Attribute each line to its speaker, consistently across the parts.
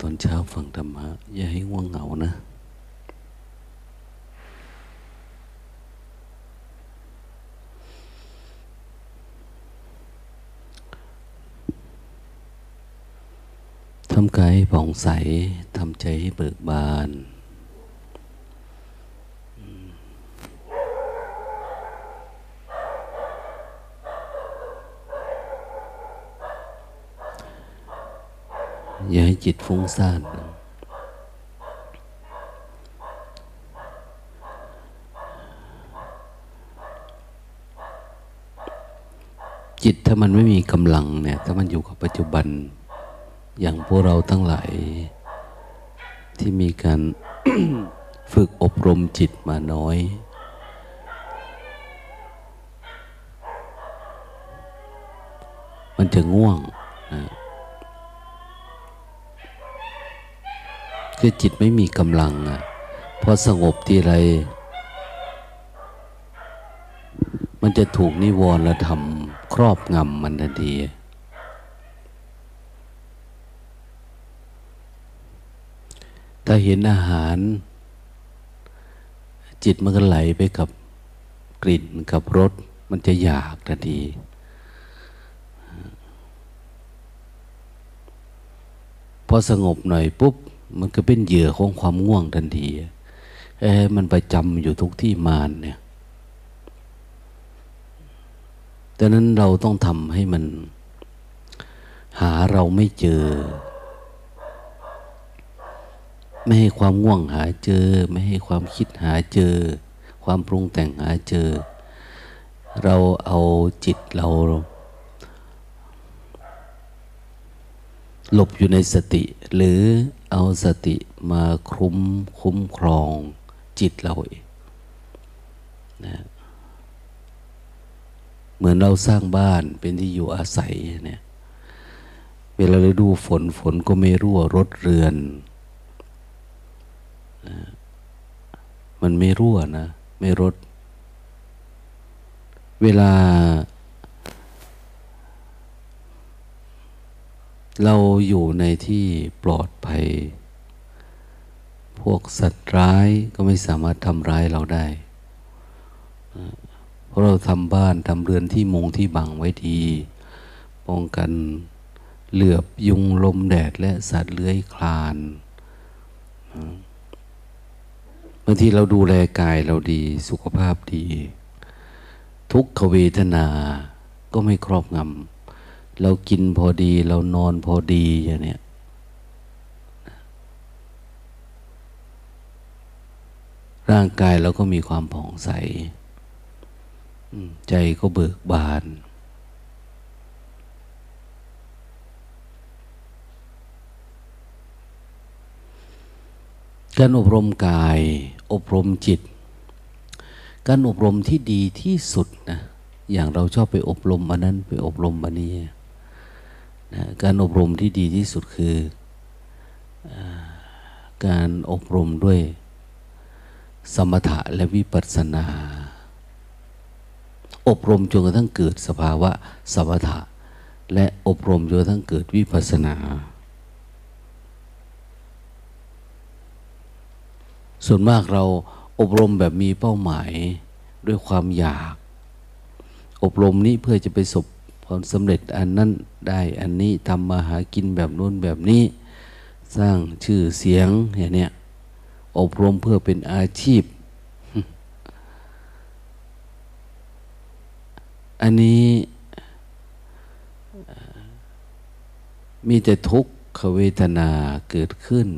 Speaker 1: ตอนเช้าฟังธรรมะ อย่าให้ง่วงเหงานะ ทำกายผ่องใสทำใจให้เบิกบาน อย่าให้จิตฟุ้งซ่านจิตถ้ามันไม่มีกำลังเนี่ย ถ้ามันอยู่กับปัจจุบัน อย่างพวกเราทั้งหลาย ที่มีการฝึกอบรมจิตมาน้อย มันจะง่วงนะคือจิตไม่มีกำลังอะพอสงบทีไร มันจะถูกนิวรณ์ธรรม ครอบงำมันทันที ถ้าเห็นอาหาร จิตมันก็ไหลไปกับกลิ่นกับรสมันจะอยากทันทีพอสงบหน่อยปุ๊บ มันก็เป็นเหยื่อของความง่วงทันทีเอ้มันประจำอยู่ทุกที่มานเนี่ยดังนั้นเราต้องทำให้มัน หาเราไม่เจอ ไม่ให้ความง่วงหาเจอ ไม่ให้ความคิดหาเจอ ความปรุงแต่งหาเจอ เราเอาจิตเรา หลบอยู่ในสติ หรือเอาสติมาคุ้มคุ้มครองจิตเราเองนะเหมือนเราสร้างบ้านเป็นที่อยู่อาศัยเนี่ยเวลาเราดูฝนฝนก็ไม่รั่วรถเรือน นะมันไม่รั่วนะ ไม่รถเวลา เราอยู่ในที่ปลอดภัย พวกสัตว์ร้ายก็ไม่สามารถทำร้ายเราได้ เพราะเราทำบ้านทำเรือนที่มงที่บังไว้ดี ป้องกันเหลือบยุงลมแดดและสัตว์เลื้อยคลานบางทีเราดูแลกายเราดี สุขภาพดี ทุกขเวทนาก็ไม่ครอบงำเรากินพอดี เรานอนพอดีอย่างเนี้ยร่างกายเราก็มีความผ่องใส ใจก็เบิกบาน การอบรมกาย อบรมจิต การอบรมที่ดีที่สุดนะอย่างเราชอบไปอบรมอันนั้นไปอบรมอันนี้นะการอบรมที่ดีที่สุดคืออการอบรมด้วยสมถะและวิปัสสนา อบรมจนกระทั่งเกิดสภาวะสมถะ และอบรมจนกระทั่งเกิดวิปัสสนา ส่วนมากเราอบรมแบบมีเป้าหมายด้วยความอยาก อบรมนี้เพื่อจะไปสบความสำเร็จอันนั้นได้อันนี้ทำมาหากินแบบนู้นแบบนี้ สร้างชื่อเสียงอย่างเนี้ยอบรมเพื่อเป็นอาชีพ อันนี้มีแต่ทุกขเวทนาเกิดขึ้น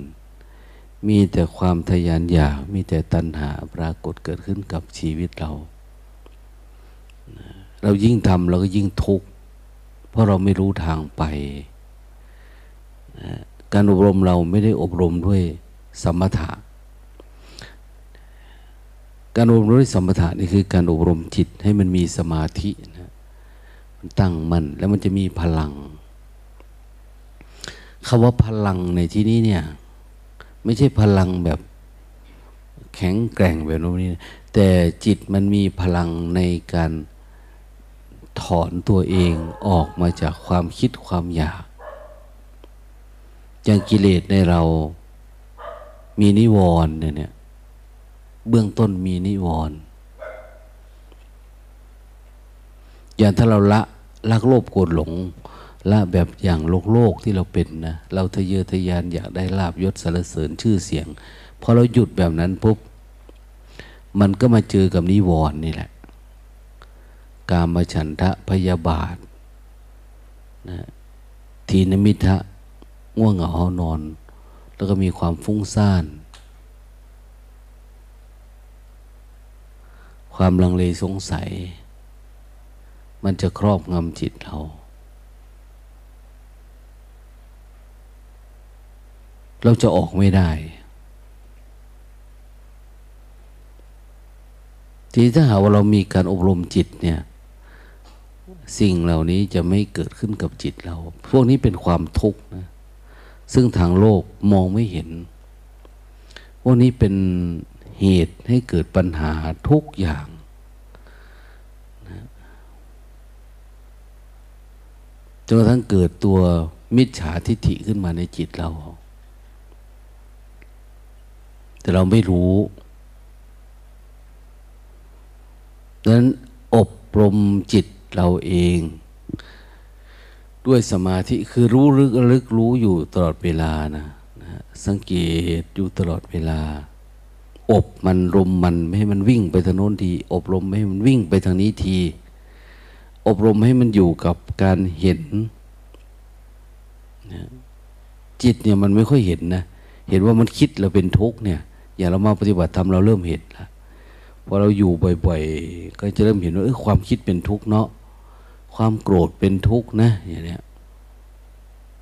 Speaker 1: มีแต่ความทยานอยาก มีแต่ตัณหาปรากฏเกิดขึ้นกับชีวิตเรา เรายิ่งทำเราก็ยิ่งทุกข์ เพราะเราไม่รู้ทางไป การอบรมเราไม่ได้อบรมด้วยสมถะ การอบรมด้วยสมปทานนี่คือการอบรมจิตให้มันมีสมาธินะมันตั้งมั่นแล้วมันจะมีพลังคาว่าพลังในที่นี้เนี่ย ไม่ใช่พลังแบบแข็งแกร่งแบบนี้ แต่จิตมันมีพลังในการถอนตัวเองออกมาจากความคิดความอยาก อย่างกิเลสในเรามีนิวรณ์เนี่ย เบื้องต้นมีนิวรณ์อย่างถ้าเราละลักโลภโกรธหลง ละแบบอย่างโลกโลกที่เราเป็นนะเราทะเยอทะยานอยากได้ลาบยศสารเสริญชื่อเสียงพอเราหยุดแบบนั้นปุ๊บมันก็มาเจอกับนิวรณ์นี่แหละ กามฉันทะพยาบาทนะทีนมิทะง่วงเหงาหานอน แล้วก็มีความฟุ้งซ่าน ความลังเลสงสัย มันจะครอบงำจิตเรา เราจะออกไม่ได้ ทีถ้าหาว่าเรามีการอบรมจิตเนี่ย สิ่งเหล่านี้จะไม่เกิดขึ้นกับจิตเรา พวกนี้เป็นความทุกข์นะ ซึ่งทางโลกมองไม่เห็น พวกนี้เป็นเหตุให้เกิดปัญหาทุกอย่างจนกระทั่งเกิดตัวมิจฉาทิฏฐิขึ้นมาในจิตเรา แต่เราไม่รู้ดังนั้นอบรมจิตเราเอง ด้วยสมาธิคือรู้ลึกลึกรู้อยู่ตลอดเวลานะนะ สังเกตอยู่ตลอดเวลา อบมันรมมันไม่ให้มันวิ่งไปทางโน้นที อบรมไม่ให้มันวิ่งไปทางนี้ที อบรมให้มันอยู่กับการเห็นนะจิตเนี่ยมันไม่ค่อยเห็นนะ เห็นว่ามันคิดเราเป็นทุกข์เนี่ย อย่างเรามาปฏิบัติธรรมเราเริ่มเห็นแล้วพอเราอยู่บ่อยๆ ก็จะเริ่มเห็นว่าเออความคิดเป็นทุกข์เนาะความโกรธเป็นทุกข์นะอย่างเนี้ย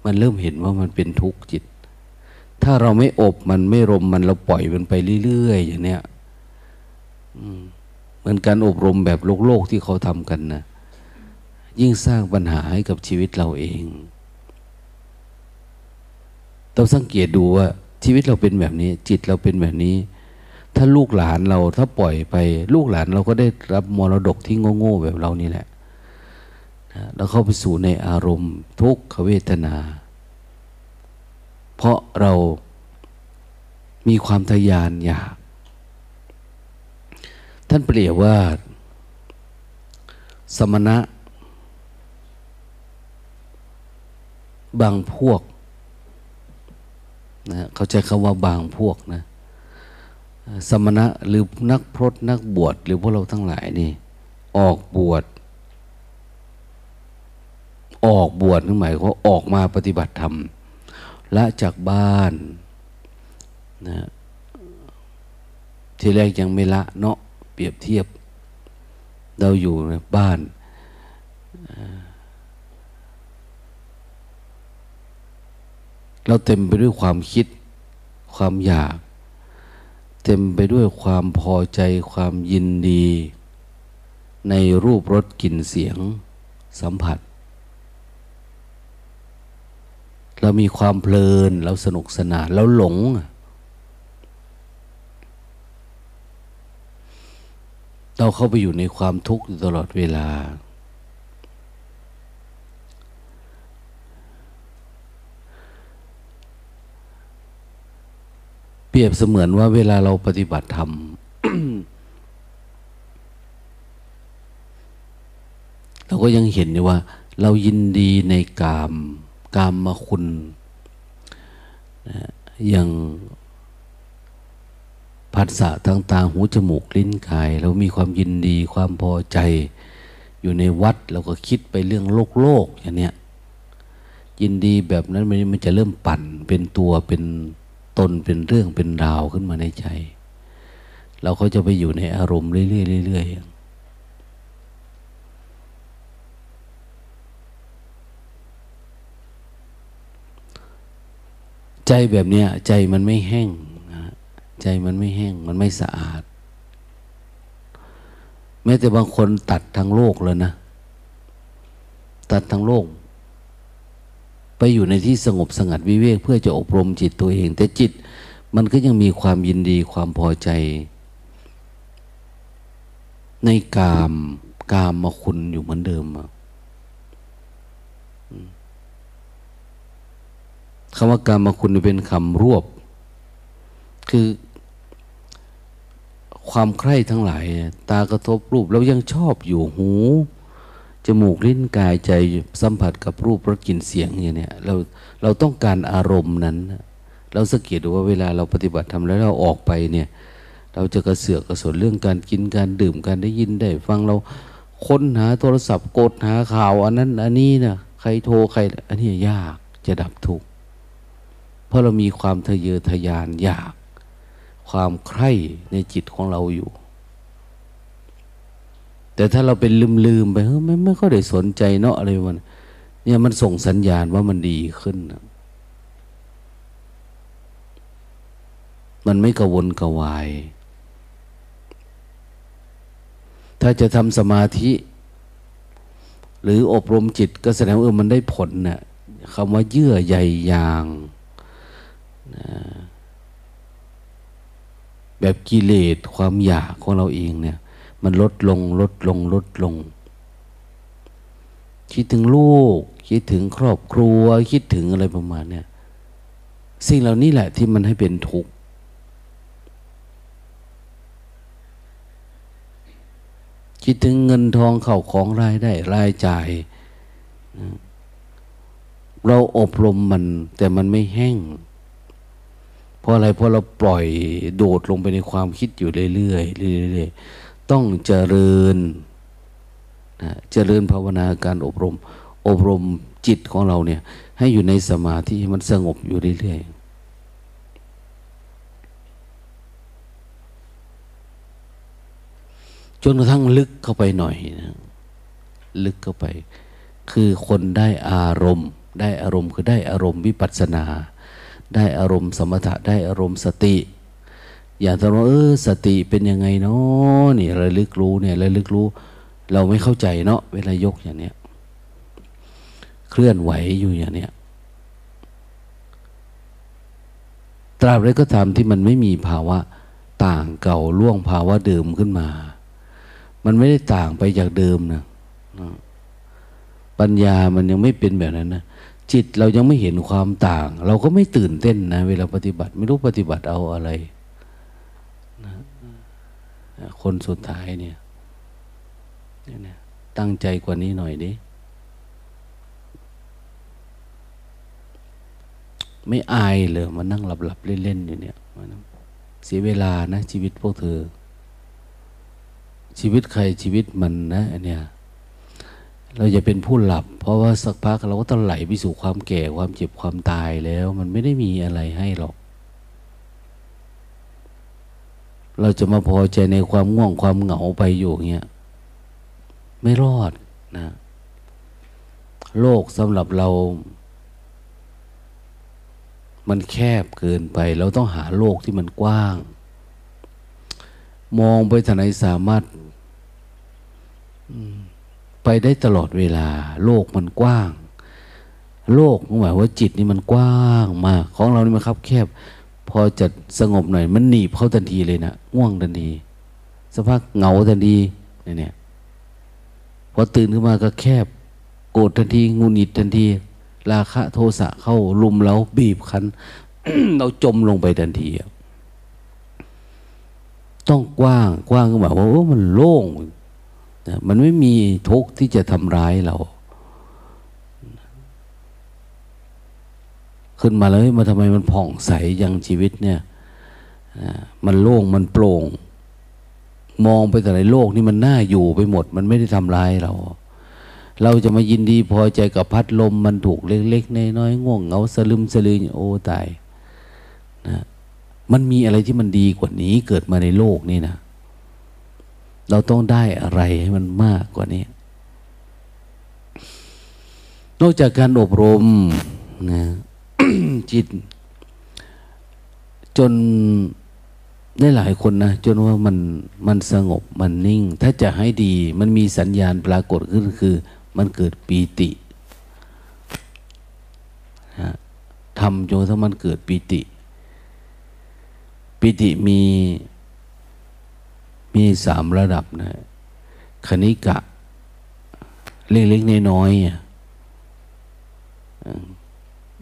Speaker 1: มันเริ่มเห็นว่ามันเป็นทุกข์จิต ถ้าเราไม่อบมันไม่รมมันเราปล่อยมันไปเรื่อยๆอย่างเนี้ยเหมือนการอบรมแบบโลกโลกที่เขาทำกันนะยิ่งสร้างปัญหาให้กับชีวิตเราเอง ต้องสังเกตดูว่า ชีวิตเราเป็นแบบนี้ จิตเราเป็นแบบนี้ ถ้าลูกหลานเราถ้าปล่อยไป ลูกหลานเราก็ได้รับมรดกที่โง่ๆแบบเรานี่แหละแล้วเข้าไปสู่ในอารมณ์ ทุกขเวทนา เพราะเรามีความทยานอยากท่านเปรียบว่า สมณะ บางพวก นะเขาใช้คำว่าบางพวกนะสมณะหรือนักพรตนักบวชหรือพวกเราทั้งหลายนี่ ออกบวช ออกบวชนั่นหมายว่าออกมาปฏิบัติธรรมละจากบ้านนะทีแรกยังไม่ละเนาะเปรียบเทียบ เราอยู่ในบ้าน เราเต็มไปด้วยความคิด ความอยาก เต็มไปด้วยความพอใจความยินดี ในรูปรสกลิ่นเสียงสัมผัส เรามีความเพลิน เราสนุกสนานเราหลง เราเข้าไปอยู่ในความทุกข์ตลอดเวลา เปรียบเสมือนว่าเวลาเราปฏิบัติธรรมเราก็ยังเห็นอยู่ว่า เรายินดีในกามกามมาคุณอย่างผัสสะทางตาหูจมูกลิ้นกาย เรามีความยินดีความพอใจ อยู่ในวัดเราก็คิดไปเรื่องโลกโลกอย่างเนี้ยยินดีแบบนั้นมันจะเริ่มปั่นเป็นตัวเป็น ตนเป็นเรื่องเป็นราวขึ้นมาในใจ เราก็จะไปอยู่ในอารมณ์เรื่อยๆเรื่อยๆใจแบบเนี้ย ใจมันไม่แห้งใจมันไม่แห้ง มันไม่สะอาด แม้แต่บางคนตัดทั้งโลกเลยนะ ตัดทั้งโลก ไปอยู่ในที่สงบสงัดวิเวกเพื่อจะอบรมจิตตัวเอง แต่จิตมันก็ยังมีความยินดีความพอใจ ในกามกามมาคุณอยู่เหมือนเดิมคำว่ากามมาคุณเป็นคำรวบ คือความใคร่ทั้งหลาย ตากระทบรูปเรายังชอบอยู่หู จมูกลิ้นกายใจสัมผัสกับรูปรสกลิ่นเสียงอย่างเนี้ยเราเราต้องการอารมณ์นั้น เราสังเกตดูว่าเวลาเราปฏิบัติทำแล้วเราออกไปเนี่ย เราจะกระเสือกกระสนเรื่องการกินการดื่มการได้ยินได้ฟังเราค้นหาโทรศัพท์กดหาข่าวอันนั้นอันนี้นะใครโทรใคร อันนี้ยากจะดับทุกข์เพราะเรามีความทะเยอทะยานอยาก ความใคร่ในจิตของเราอยู่ แต่ถ้าเราเป็นลืมๆไปเฮ้ยไม่ไม่ค่อยได้สนใจเนาะอะไรมัน เนี่ยมันส่งสัญญาณว่ามันดีขึ้น มันไม่กระวนกระวาย ถ้าจะทำสมาธิ หรืออบรมจิตก็แสดงว่ามันได้ผลนะ่ะคำว่าเยื่อใยยางนะแบบกิเลสความอยากของเราเองเนี่ย มันลดลงลดลงลดลง คิดถึงลูก คิดถึงครอบครัว คิดถึงอะไรประมาณเนี่ยสิ่งเหล่านี้แหละที่มันให้เป็นทุกข์คิดถึงเงินทองเข่าของรายได้รายจ่าย เราอบรมมัน แต่มันไม่แห้ง เพราะอะไรเพราะเราปล่อยโดดลงไปในความคิดอยู่เรื่อยๆเรื่อยๆ ต้องเจริญนะเจริญภาวนาการอบรม อบรมจิตของเราเนี่ยให้อยู่ในสมาธิมันสงบอยู่เรื่อยๆจนกระทั่งลึกเข้าไปหน่อยนะลึกเข้าไป คือคนได้อารมณ์ ได้อารมณ์คือได้อารมณ์วิปัสสนา ได้อารมณ์สมถะได้อารมณ์สติ อย่างตอนว่าเออสติเป็นยังไงเนาะนี่ระลึกรู้เนี่ยระลึกรู้ เราไม่เข้าใจเนาะเวลายกอย่างเนี้ยเคลื่อนไหวอยู่อย่างเนี้ยตราบใดก็ตามที่มันไม่มีภาวะต่างเก่าล่วงภาวะเดิมขึ้นมา มันไม่ได้ต่างไปจากเดิมนะปัญญามันยังไม่เป็นแบบนั้นนะจิตเรายังไม่เห็นความต่าง เราก็ไม่ตื่นเต้นนะ เวลาปฏิบัติ ไม่รู้ปฏิบัติเอาอะไร คนสุดท้ายเนี่ยตั้งใจกว่านี้หน่อยดิไม่อายเลยมานั่งหลับๆเล่นๆอยู่เนี่ยเสียเวลานะ ชีวิตพวกเธอ ชีวิตใครชีวิตมันนะเนี้ยเราจะเป็นผู้หลับ เพราะว่าสักพักเราก็ต้องไหลไปสู่ความแก่ความเจ็บความตายแล้ว มันไม่ได้มีอะไรให้หรอก เราจะมาพอใจในความง่วงความเหงาไปอยู่เงี้ยไม่รอดนะ โลกสำหรับเรา มันแคบเกินไป เราต้องหาโลกที่มันกว้าง มองไปทางไหนสามารถไปได้ตลอดเวลา โลกมันกว้าง โลกหมายว่าจิตนี่มันกว้างมาก ของเรานี่มันคับแคบ พอจะสงบหน่อย มันหนีบเข้าทันทีเลยนะง่วงทันทีสักพักเหงาทันทีเนี่ยพอตื่นขึ้นมาก็แคบ โกรธทันทีงูหงิดทันที ราคะโทสะเข้าลุมเราบีบคั้นเราจมลงไปทันทีต้องกว้างกว้างก็หมายว่ามันโล่งมันไม่มีทุกข์ที่จะทำร้ายเรา ขึ้นมาเลยมาทำไมมันผ่องใสยังชีวิตเนี่ยมันโล่งมันโปร่ง มองไปแต่ในโลกนี่มันน่าอยู่ไปหมด มันไม่ได้ทำร้ายเรา เราจะมายินดีพอใจกับพัดลมมันถูกเล็กๆน้อยๆง่วงเหงาสลึมสลือโอ้ตายนะมันมีอะไรที่มันดีกว่านี้เกิดมาในโลกนี่นะ เราต้องได้อะไรให้มันมากกว่านี้ นอกจากการอบรมนะ จิต จนได้หลายคนนะจนว่ามันมันสงบมันนิ่ง ถ้าจะให้ดีมันมีสัญญาณปรากฏขึ้นคือ มันเกิดปีติทำจนถ้ามันเกิดปีติ ปีติมีมีสามระดับนะคณิกะ เล็กๆน้อยๆ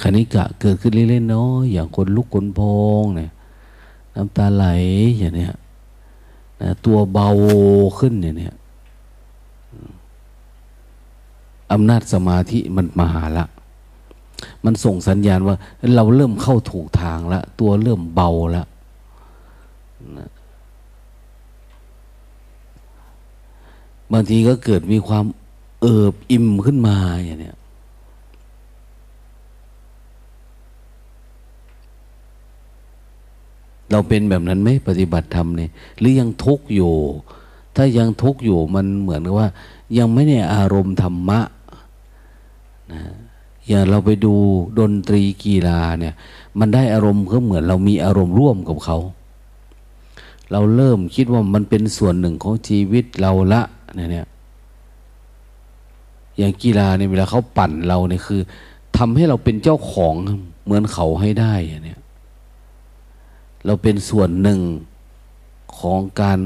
Speaker 1: คณิกะเกิดขึ้นเล็กๆเน้อยอย่างคนลุกคนพองเนี่ย น้ำตาไหลอย่างเนี้ยนะตัวเบาขึ้นอย่างเนี้ยอำนาจสมาธิมันมาหาละ มันส่งสัญญาณว่า เราเริ่มเข้าถูกทางล้วตัวเริ่มเบาล้วนะบางทีก็เกิดมีความเอิบอิ่มขึ้นมาอย่างเนี้ย เราเป็นแบบนั้นไหมปฏิบัติธรรมเนี่ยหรือยังทุกข์อยู่ ถ้ายังทุกข์อยู่มันเหมือนกับว่า ยังไม่ได้อารมณ์ธรรมะนะอย่างเราไปดูดนตรีกีฬาเนี่ย มันได้อารมณ์ก็เหมือนเรามีอารมณ์ร่วมกับเขา เราเริ่มคิดว่ามันเป็นส่วนหนึ่งของชีวิตเราละเนี่ยอย่างกีฬาเนี่ยเวลาเขาปั่นเราเนี่ยคือทำให้เราเป็นเจ้าของเหมือนเขาให้ได้เนี่ย เราเป็นส่วนหนึ่งของการ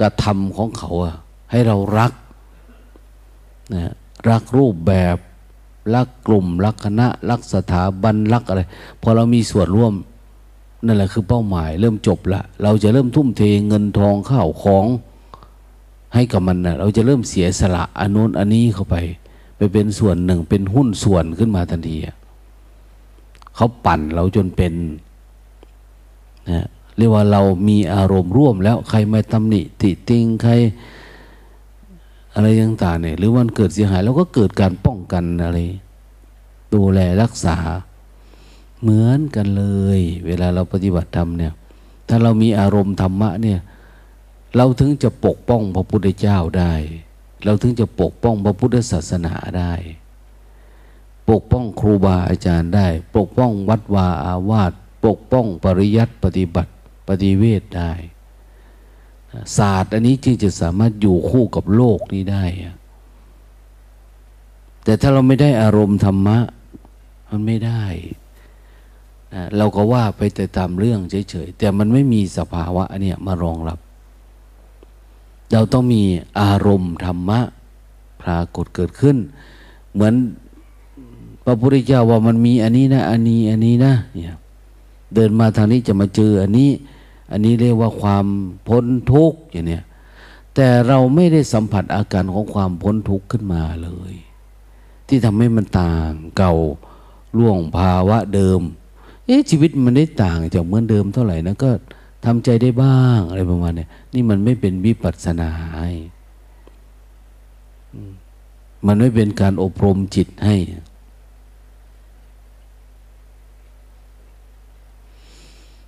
Speaker 1: กระทำของเขาอะให้เรารักนะรักรูปแบบรักกลุ่ม รักคณะ รักสถาบันรักอะไรพอเรามีส่วนร่วมนั่นแหละคือเป้าหมาย เริ่มจบละเราจะเริ่มทุ่มเทเงินทองข้าวของให้กับมันนะเราจะเริ่มเสียสละอันนู้นอันนี้เข้าไป ไปเป็นส่วนหนึ่งเป็นหุ้นส่วนขึ้นมาทันทีเขาปั่นเราจนเป็น นะเรียกว่าเรามีอารมณ์ร่วมแล้วใครไม่ตำหนิติติงใครอะไรต่างๆเนี่ยหรือวันเกิดเสียหายเราก็เกิดการป้องกันอะไร ดูแลรักษา เหมือนกันเลย เวลาเราปฏิบัติธรรมเนี่ย ถ้าเรามีอารมณ์ธรรมะเนี่ย เราถึงจะปกป้องพระพุทธเจ้าได้ เราถึงจะปกป้องพระพุทธศาสนาได้ ปกป้องครูบาอาจารย์ได้ ปกป้องวัดวาอาวาส ปกป้องปริยัติปฏิบัติปฏิเวทได้ ศาสตร์อันนี้จึงจะสามารถอยู่คู่กับโลกนี้ได้ แต่ถ้าเราไม่ได้อารมณ์ธรรมะ มันไม่ได้ เราก็ว่าไปแต่ตามเรื่องเฉยๆ แต่มันไม่มีสภาวะเนี่ยมารองรับ เราต้องมีอารมณ์ธรรมะปรากฏเกิดขึ้น เหมือนพระพุทธเจ้าว่ามันมีอันนี้นะ อันนี้ อันนี้นะเนี่ย เดินมาทางนี้จะมาเจออันนี้ อันนี้เรียกว่าความพ้นทุกข์อย่างเนี้ยแต่เราไม่ได้สัมผัสอาการของความพ้นทุกข์ขึ้นมาเลย ที่ทำให้มันต่างเก่าล่วงภาวะเดิม เอ๊ะชีวิตมันได้ต่างจากเหมือนเดิมเท่าไหร่นะก็ทำใจได้บ้างอะไรประมาณเนี้ยนี่มันไม่เป็นวิปัสสนาให้มันไม่เป็นการอบรมจิตให้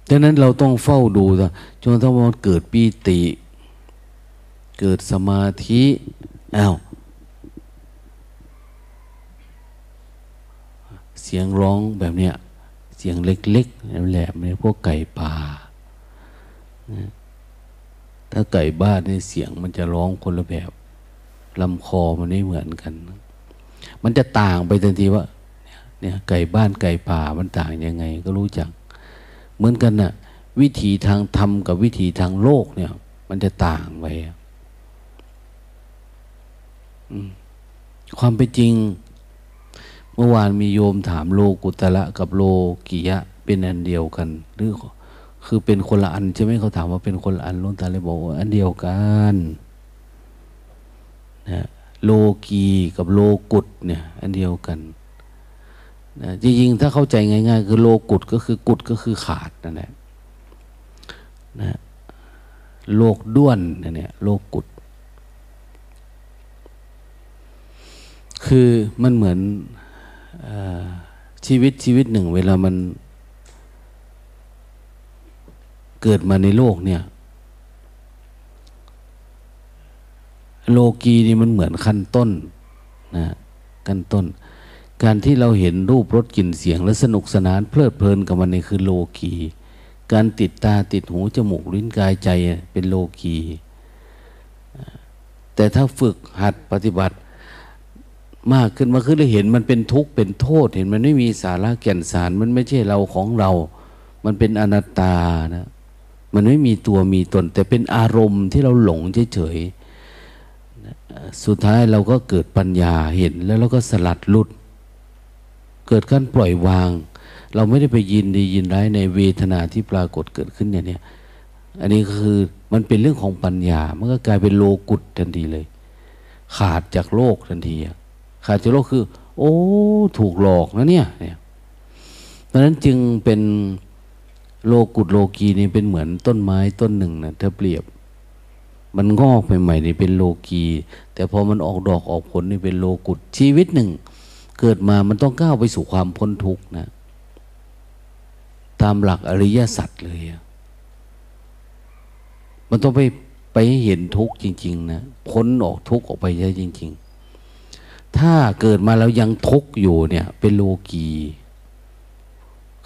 Speaker 1: ดังนั้นเราต้องเฝ้าดูจนถ้ามันเกิดปีติ เกิดสมาธิอ้าวเสียงร้องแบบเนี้ยเสียงเล็กๆแหลมเนี่ยพวกไก่ป่าถ้าไก่บ้านในเสียงมันจะร้องคนละแบบลำคอมันไม่เหมือนกัน มันจะต่างไปทันทีว่า เนี่ยไก่บ้านไก่ป่ามันต่างยังไงก็รู้จัก เหมือนกันนะ่ะวิธีทางธรรมกับวิธีทางโลกเนี่ย มันจะต่างไปความเป็นจริง เมื่อวานมีโยมถามโลกุตละกับโลกิยะ เป็นอันเดียวกัน หรือคือเป็นคนละอันใช่ไหมเขาถามว่าเป็นคนละอันลุงตาเลยบอกว่าอันเดียวกันนะโลกีกับโลกุตเนี่ย อันเดียวกัน นะจริงๆถ้าเข้าใจง่าย ๆ คือโลกุตก็คือกุตก็คือขาดนั่นแหละนะโลกด้วนเนี่ยโลกุตคือมันเหมือนอชีวิตชีวิตหนึ่ง เวลามันเกิดมาในโลกเนี่ย โลกีนี่มันเหมือนขั้นต้นนะขั้นต้น การที่เราเห็นรูปรสกลิ่นเสียงและสนุกสนานเพลิดเพลินกับมันนี่คือโลกีการติดตาติดหูจมูกลิ้นกายใจเป็นโลกีแต่ถ้าฝึกหัดปฏิบัติมากขึ้นมาขึ้นเลยเห็นมันเป็นทุกข์เป็นโทษ เห็นมันไม่มีสาระแก่นสาร มันไม่ใช่เราของเรา มันเป็นอนัตตานะมันไม่มีตัวมีตน แต่เป็นอารมณ์ที่เราหลงเฉยๆสุดท้ายเราก็เกิดปัญญาเห็นแล้วเราก็สลัดลุด เกิดการปล่อยวาง เราไม่ได้ไปยินดียินร้ายในเวทนาที่ปรากฏเกิดขึ้นอย่างนี้อันนี้คือมันเป็นเรื่องของปัญญา มันก็กลายเป็นโลกุตทันทีเลย ขาดจากโลกทันทีขาดจากโลกคือ โอ้ ถูกหลอกนะเนี่ยเนี่ยเพราะนั้นจึงเป็นโลกุตโลกีนี่เป็นเหมือนต้นไม้ต้นหนึ่งนะถ้าเปรียบ มันงอกใหม่ๆนี่เป็นโลกี แต่พอมันออกดอกออกผลนี่เป็นโลกุตชีวิตหนึ่ง เกิดมามันต้องก้าวไปสู่ความพ้นทุกข์นะ ตามหลักอริยสัจเลยมันต้องไปไปเห็นทุกข์จริง ๆ นะพ้นออกทุกข์ออกไปได้จริง ๆ ถ้าเกิดมาแล้วยังทุกข์อยู่เนี่ย เป็นโลกี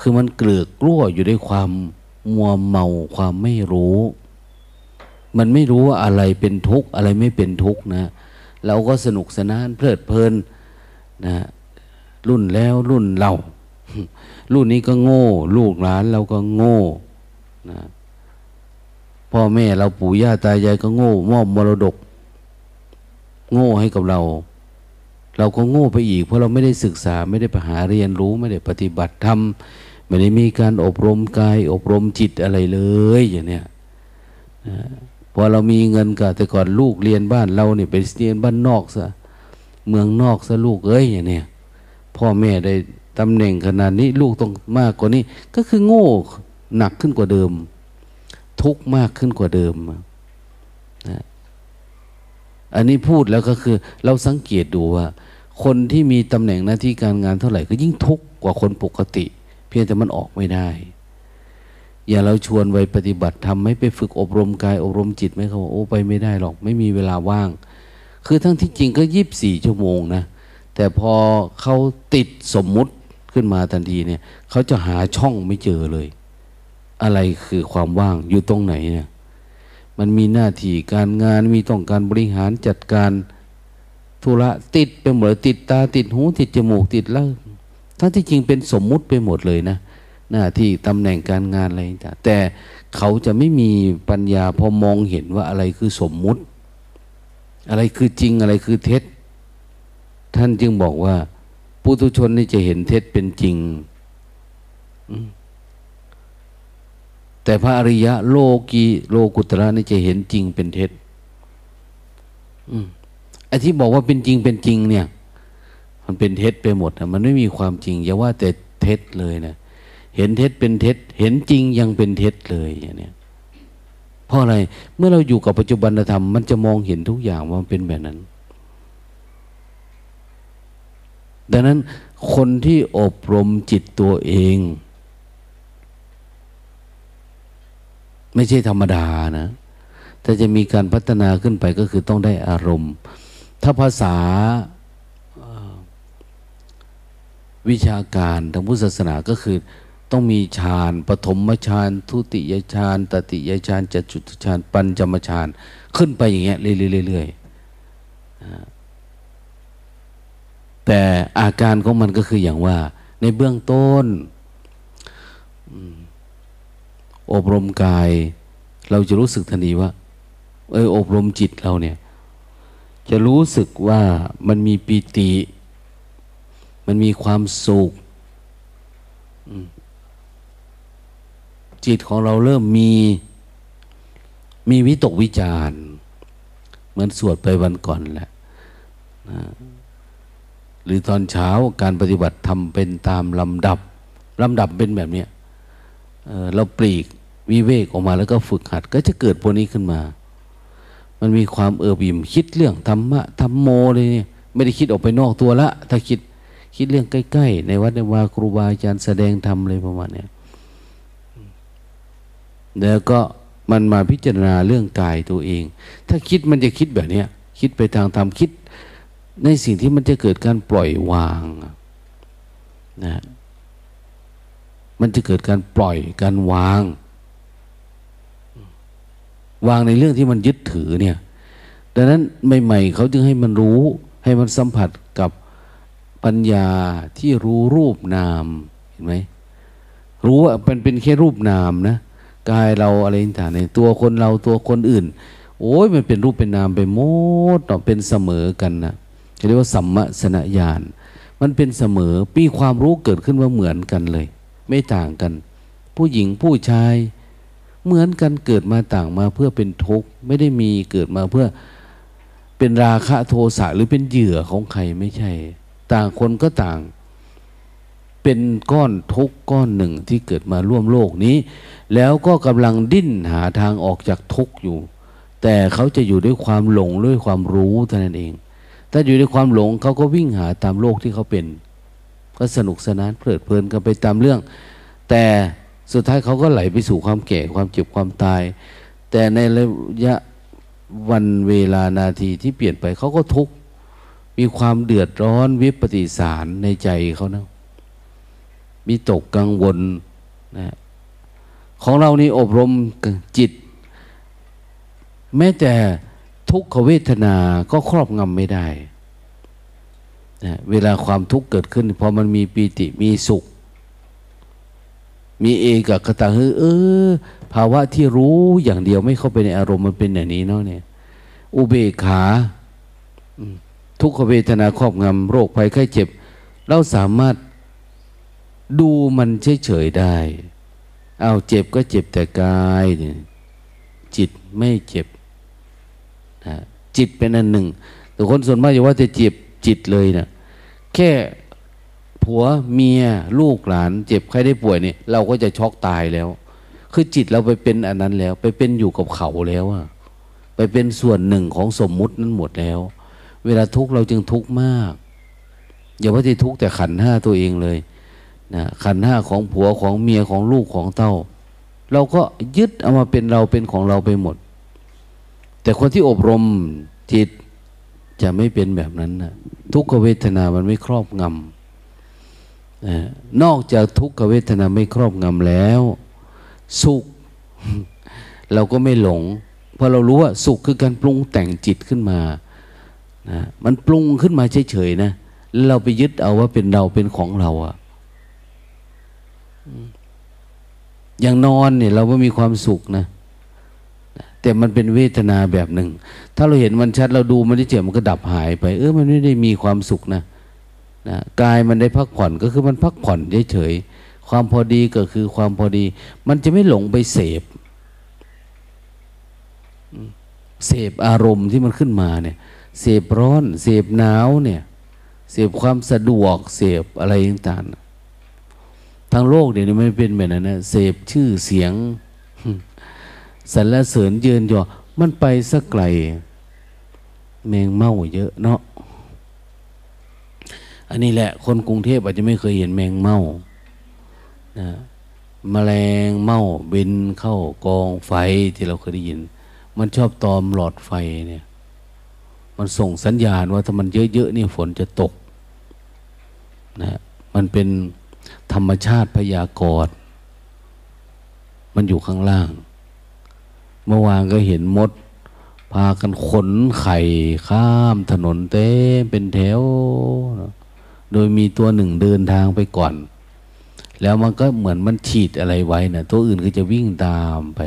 Speaker 1: คือมันเกลือกกลั้วอยู่ด้วยความมัวเมาความไม่รู้ มันไม่รู้ว่าอะไรเป็นทุกข์อะไรไม่เป็นทุกข์นะ เราก็สนุกสนานเพลิดเพลินนะ รุ่นแล้วรุ่นเรา รุ่นนี้ก็โง่ ลูกหลานเราก็โง่นะพ่อแม่เราปู่ย่าตายายก็โง่มอบมรดก โง่ให้กับเรา เราก็โง่ไปอีก เพราะเราไม่ได้ศึกษาไม่ได้ไปหาเรียนรู้ไม่ได้ปฏิบัติธรรมไม่ได้มีการอบรมกาย อบรมจิตอะไรเลยอย่างเนี้ยพอเรามีเงินก็แต่ก่อนลูกเรียนบ้านเราเนี่ยไปเรียนบ้านนอกซะเมืองนอกซะลูกเอ้ยอย่างเนี้ย พ่อแม่ได้ตำแหน่งขนาดนี้ลูกต้องมากกว่านี้ ก็คือโง่หนักขึ้นกว่าเดิม ทุกมากขึ้นกว่าเดิมนะอันนี้พูดแล้วก็คือ เราสังเกตดูว่า คนที่มีตำแหน่งหน้าที่การงานเท่าไหร่ก็ยิ่งทุกข์กว่าคนปกติ เพียงแต่มันออกไม่ได้ อย่าเราชวนไว้ปฏิบัติทำไม่ไปฝึกอบรมกายอบรมจิตไหมเขาบอกโอ้ไปไม่ได้หรอก ไม่มีเวลาว่าง คือทั้งที่จริงก็ยีิบสี่ชั่วโมงนะ แต่พอเขาติดสมมุติขึ้นมาทันทีเนี่ยเขาจะหาช่องไม่เจอเลย อะไรคือความว่างอยู่ตรงไหนเนี่ยมันมีหน้าที่การงานมีต้องการบริหารจัดการธุระติดไปหมดติดตาติดหูติดจมูกติดแล้วทั้งที่จริงเป็นสมมุติไปหมดเลยนะ หน้าที่ตำแหน่งการงานอะไรต่างแต่เขาจะไม่มีปัญญาพอมองเห็นว่าอะไรคือสมมุติ อะไรคือจริงอะไรคือเท็จ ท่านจึงบอกว่าปุถุชนนี่จะเห็นเท็จเป็นจริง แต่พระอริยะโลกีโลกุตระนี่จะเห็นจริงเป็นเท็จไอ้ที่บอกว่าเป็นจริงเป็นจริง เนี่ย มันเป็นเท็จไปหมดนะมันไม่มีความจริงอย่าว่าแต่เท็จเลยนะเห็นเท็จเป็นเท็จ เห็นจริงยังเป็นเท็จเลยอย่างเนี้ยเพราะอะไรเมื่อเราอยู่กับปัจจุบันธรรมมันจะมองเห็นทุกอย่างว่ามันเป็นแบบนั้น ดังนั้นคนที่อบรมจิตตัวเอง ไม่ใช่ธรรมดานะถ้าจะมีการพัฒนาขึ้นไปก็คือต้องได้อารมณ์ ถ้าภาษาวิชาการทางพุทธศาสนาก็คือต้องมีฌานปฐมฌานทุติยฌานตติยฌานจตุตฌานปัญจมฌานขึ้นไปอย่างเงี้ยเรื่อยๆ แต่อาการของมันก็คืออย่างว่า ในเบื้องต้น อบรมกาย เราจะรู้สึกทันทีว่า เอออบรมจิตเราเนี่ย จะรู้สึกว่ามันมีปีติ มันมีความสุขจิตของเราเริ่มมีมีวิตกวิจารเหมือนสวดไปวันก่อนแหละนะ หรือตอนเช้าการปฏิบัติทำเป็นตามลำดับลำดับเป็นแบบนี้เราปลีกวิเวกออกมาแล้วก็ฝึกหัด ก็จะเกิดพวกนี้ขึ้นมา มันมีความเอิบอิ่มคิดเรื่องธรรมะธรรมโมเลยเนี่ยไม่ได้คิดออกไปนอกตัวละ ถ้าคิดคิดเรื่องใกล้ๆ ในวัดในวาครูบาอาจารย์แสดงธรรมเลยประมาณนี้แล้วก็มันมาพิจารณาเรื่องกายตัวเอง ถ้าคิดมันจะคิดแบบนี้คิดไปทางธรรมคิด ในสิ่งที่มันจะเกิดการปล่อยวางนะมันจะเกิดการปล่อยการวาง วางในเรื่องที่มันยึดถือเนี่ยดังนั้นใหม่ๆเขาจึงให้มันรู้ให้มันสัมผัสกับปัญญาที่รู้รูปนามเห็นไหมรู้ว่ามันเป็นแค่รูปนามนะกายเราอะไรต่างๆตัวคนเราตัวคนอื่น โอ้ยมันเป็นรูปเป็นนามไปหมดเนาะเป็นเสมอกันนะ เรียกว่าสัมมสนญาณมันเป็นเสมอปีความรู้เกิดขึ้นว่าเหมือนกันเลย ไม่ต่างกัน ผู้หญิงผู้ชาย เหมือนกันเกิดมาต่างมาเพื่อเป็นทุกข์ไม่ได้มีเกิดมาเพื่อเป็นราคะโทสะหรือเป็นเหยื่อของใครไม่ใช่ ต่างคนก็ต่าง เป็นก้อนทุกข์ก้อนหนึ่งที่เกิดมาร่วมโลกนี้ แล้วก็กำลังดิ้นหาทางออกจากทุกข์อยู่ แต่เขาจะอยู่ด้วยความหลงด้วยความรู้เท่านั้นเอง ถ้าอยู่ด้วยความหลงเขาก็วิ่งหาตามโลกที่เขาเป็น ก็สนุกสนานเพลิดเพลินกันไปตามเรื่อง แต่สุดท้ายเขาก็ไหลไปสู่ความแก่ความเจ็บความตาย แต่ในระยะวันเวลานาทีที่เปลี่ยนไปเขาก็ทุกข์มีความเดือดร้อนวิปฏิสารในใจเขานะมีตกกังวลนะของเรานี่อบรมจิต แม้แต่ ทุกขเวทนาก็ครอบงำไม่ได้นะเวลาความทุกข์เกิดขึ้นพอมันมีปีติมีสุข มีเอกกตาเออ ภาวะที่รู้อย่างเดียวไม่เข้าไปในอารมณ์มันเป็นอย่างนี้เนาะเนี่ย อุเบกขา ทุกขเวทนาครอบงำโรคภัยไข้เจ็บ เราสามารถดูมันเฉยๆได้ เอาเจ็บก็เจ็บแต่กาย จิตไม่เจ็บ จิตเป็นอันหนึ่ง แต่คนส่วนมากจะว่าจะเจ็บจิตเลยนะแค่ผัวเมียลูกหลาน เจ็บใครได้ป่วยเนี่ยเราก็จะช็อกตายแล้ว คือจิตเราไปเป็นอันนั้นแล้ว ไปเป็นอยู่กับเขาแล้วอะไปเป็นส่วนหนึ่งของสมมุตินั้นหมดแล้ว เวลาทุกข์เราจึงทุกข์มาก อย่าว่าจะทุกข์แต่ขันห้าตัวเองเลยนะขันห้าของผัวของเมียของลูกของเต้า เราก็ยึดเอามาเป็นเราเป็นของเราไปหมด แต่คนที่อบรมจิตจะไม่เป็นแบบนั้นนะทุกขเวทนามันไม่ครอบงำนอกจากทุกขเวทนาไม่ครอบงำแล้ว สุข เราก็ไม่หลง เพราะเรารู้ว่าสุขคือการปรุงแต่งจิตขึ้นมานะมันปรุงขึ้นมาเฉยๆนะแล้วเราไปยึดเอาว่าเป็นเราเป็นของเราอะอย่างนอนเนี่ยเราไม่มีความสุขนะ แต่มันเป็นเวทนาแบบหนึ่ง ถ้าเราเห็นมันชัดเราดูมันได้เจ็บมันก็ดับหายไป เออมันไม่ได้มีความสุขนะนะกายมันได้พักผ่อนก็คือมันพักผ่อนเฉยๆความพอดีก็คือความพอดี มันจะไม่หลงไปเสพเสพอารมณ์ที่มันขึ้นมาเนี่ยเสพร้อนเสพหนาวเนี่ยเสพความสะดวกเสพอะไรต่างๆทางโลกเดี๋ยวนี้ไม่เป็นแบบนั้นนะเสพชื่อเสียง สรรเสริญเยินยอมันไปสักไกล แมงเม่าเยอะเนาะอันนี้แหละ คนกรุงเทพอาจจะไม่เคยเห็นแมงเม่านะมแมลงเม่าบินเข้ากองไฟที่เราเคยได้ยิน มันชอบตอมหลอดไฟเนี่ย มันส่งสัญญาณว่าถ้ามันเยอะๆนี่ฝนจะตกนะมันเป็นธรรมชาติพยากรณ์มันอยู่ข้างล่าง เมื่อวานก็เห็นมด พากันขนไข่ข้ามถนนเต้เป็นแถว โดยมีตัวหนึ่งเดินทางไปก่อน แล้วมันก็เหมือนมันฉีดอะไรไว้นะตัวอื่นก็จะวิ่งตามไป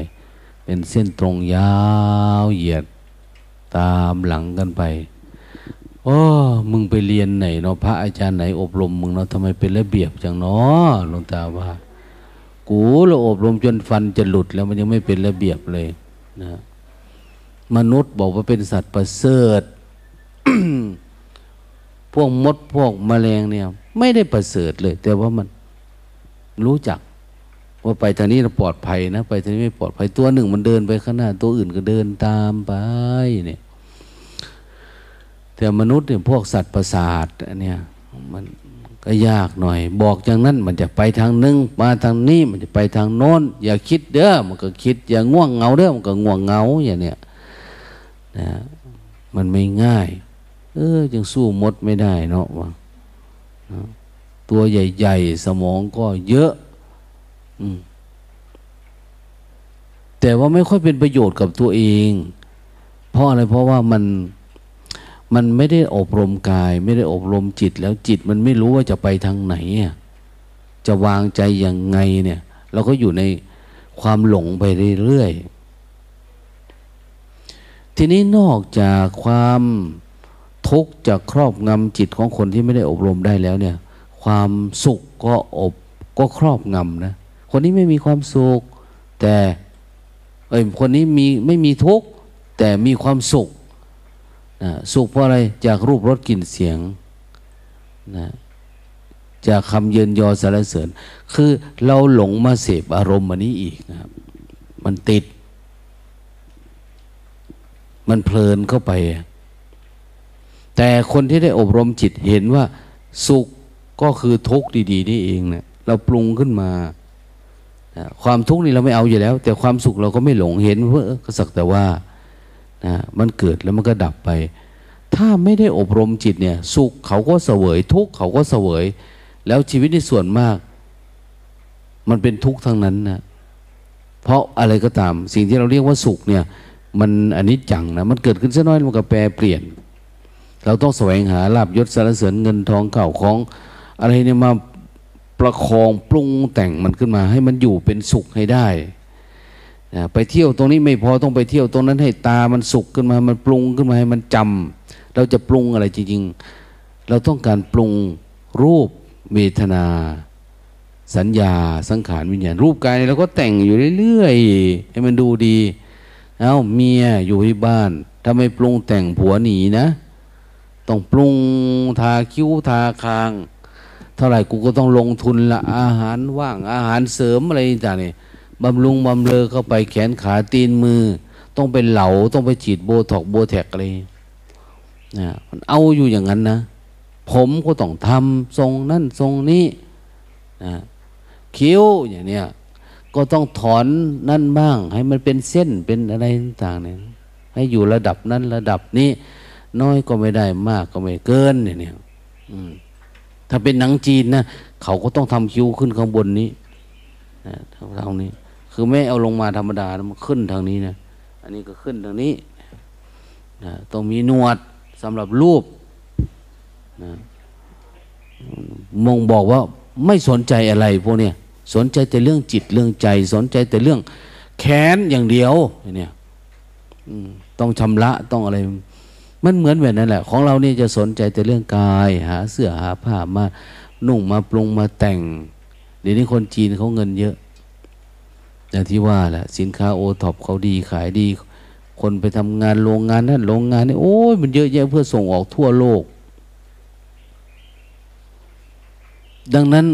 Speaker 1: เป็นเส้นตรงยาวเหยียดตามหลังกันไปโอ้มึงไปเรียนไหนเนาะพระอาจารย์ไหนอบรมมึงเนาะทำไมเป็นระเบียบจังเนาะหลวงตาว่า กูเราอบรมจนฟันจะหลุดแล้วมันยังไม่เป็นระเบียบเลย นะมนุษย์บอกว่าเป็นสัตว์ประเสริฐ พวกมดพวกแมลงเนี่ย ไม่ได้ประเสริฐเลย แต่ว่ามันรู้จัก ว่าไปทางนี้เราปลอดภัยนะ ไปทางนี้ไม่ปลอดภัยตัวหนึ่งมันเดินไปข้างหน้า ตัวอื่นก็เดินตามไปเนี่ยแต่มนุษย์เนี่ยพวกสัตว์ประสาทอันเนี้ยมัน ก็ยากหน่อย บอกอย่างนั้นมันจะไปทางนึง มาทางนี้มันจะไปทางโน้น อย่าคิดเด้อมันก็คิด อย่าง่วงเงาเด้อมันก็ง่วงเงาอย่างเนี้ยนะมันไม่ง่าย เออยังสู้มดไม่ได้เนาะวะตัวใหญ่ๆ สมองก็เยอะอืแต่ว่าไม่ค่อยเป็นประโยชน์กับตัวเอง เพราะอะไรเพราะว่ามัน มันไม่ได้อบรมกาย ไม่ได้อบรมจิต แล้วจิตมันไม่รู้ว่าจะไปทางไหน จะวางใจยังไงเนี่ยเราก็อยู่ในความหลงไปเรื่อยๆทีนี้นอกจากความทุกข์จากครอบงำจิตของคนที่ไม่ได้อบรมได้แล้วเนี่ย ความสุขก็อบก็ครอบงำนะคนนี้ไม่มีความสุขแต่เอ้ยคนนี้มีไม่มีทุกข์แต่มีความสุข นะสุขเพราะอะไรจากรูปรสกลิ่นเสียงนะจากคำเยินยอสารเสริญ คือเราหลงมาเสพอารมณ์อันนี้อีกนะครับ มันติด มันเพลินเข้าไป แต่คนที่ได้อบรมจิตเห็นว่า สุขก็คือทุกข์ดี ๆ นี่เองเนะี่ยเราปรุงขึ้นมา ความทุกข์นี่เราไม่เอาอยู่แล้ว แต่ความสุขเราก็ไม่หลงเห็นเพื่อก็สักแต่ว่า นะมันเกิดแล้วมันก็ดับไป ถ้าไม่ได้อบรมจิตเนี่ย สุขเขาก็เสวย ทุกข์เขาก็เสวย แล้วชีวิตในส่วนมาก มันเป็นทุกข์ทั้งนั้นนะเพราะอะไรก็ตาม สิ่งที่เราเรียกว่าสุขเนี่ย มันอันนี้จังนะมันเกิดขึ้นสักน้อยมันก็แปรเปลี่ยน เราต้องแสวงหาลาบยศสารเสริญเงินทองเก่าของ อะไรเนี่ยมาประคองปรุงแต่งมันขึ้นมา ให้มันอยู่เป็นสุขให้ได้ ไปเที่ยวตรงนี้ไม่พอต้องไปเที่ยวตรงนั้นให้ตามันสุขขึ้นมา มันปรุงขึ้นมาให้มันจำเราจะปรุงอะไรจริงๆ เราต้องการปรุงรูปเวทนา สัญญาสังขารวิญญาณ รูปกายเราก็แต่งอยู่เรื่อยๆ ให้มันดูดี เอาเมียอยู่ที่บ้านถ้าไม่ปรุงแต่งผัวหนีนะ ต้องปรุงทาคิ้วทาคาง เท่าไหร่กูก็ต้องลงทุนละอาหารว่างอาหารเสริมอะไรต่างๆนี่ย บำรุงบำเลอเข้าไปแขนขาตีนมือ ต้องเป็นเหลาต้องไปฉีดโบท็อกโบแท็กอะไรนะมันเอาอยู่อย่างนั้นนะ ผมก็ต้องทำทรงนั่นทรงนี้นะคิ้วอย่างเนี้ยก็ต้องถอนนั่นบ้าง ให้มันเป็นเส้นเป็นอะไรต่างๆเนี่ยให้อยู่ระดับนั้นระดับนี้ น้อยก็ไม่ได้มากก็ไม่เกินเนี่ยถ้าเป็นหนังจีนนะเขาก็ต้องทำคิ้วขึ้นข้างบนนี้นะทางนี้ คือไม่เอาลงมาธรรมดามันขึ้นทางนี้นะ อันนี้ก็ขึ้นทางนี้นะต้องมีนวดสำหรับรูปนะมงบอกว่าไม่สนใจอะไรพวกเนี้ยสนใจแต่เรื่องจิตเรื่องใจ สนใจแต่เรื่องแขนอย่างเดียวเนี่ยต้องชำระต้องอะไร มันเหมือนแบบนั้นแหละ ของเรานี่จะสนใจแต่เรื่องกาย หา เสื้อหาผ้ามานุ่งมาปรุงมาแต่งเดี๋ยวนี้คนจีนเขาเงินเยอะ อย่างที่ว่าแหละสินค้าโอท็อปเขาดีขายดี คนไปทำงานโรงงานนั่นโรงงานนี่โอ้ยมันเยอะแยะเพื่อส่งออกทั่วโลก ดังนั้น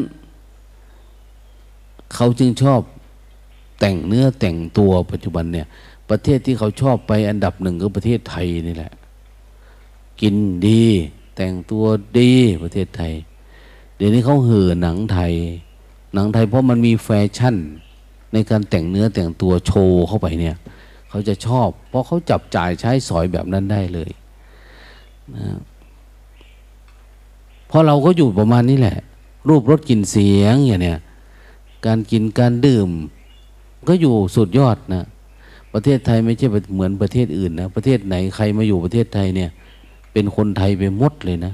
Speaker 1: เขาจึงชอบแต่งเนื้อแต่งตัวปัจจุบันเนี่ย ประเทศที่เขาชอบไปอันดับหนึ่งก็ประเทศไทยนี่แหละ กินดี แต่งตัวดีประเทศไทย เดี๋ยวนี้เขาเห่อหนังไทย หนังไทยเพราะมันมีแฟชั่น ในการแต่งเนื้อแต่งตัวโชว์เข้าไปเนี่ย เขาจะชอบ เพราะเขาจับจ่ายใช้สอยแบบนั้นได้เลยนะเพราะเราก็อยู่ประมาณนี้แหละ รูปรสกลิ่นเสียงอย่างเนี้ยการกินการดื่ม ก็อยู่สุดยอดนะประเทศไทยไม่ใช่เหมือนประเทศอื่นนะประเทศไหนใครมาอยู่ประเทศไทยเนี่ย เป็นคนไทยไปหมดเลยนะ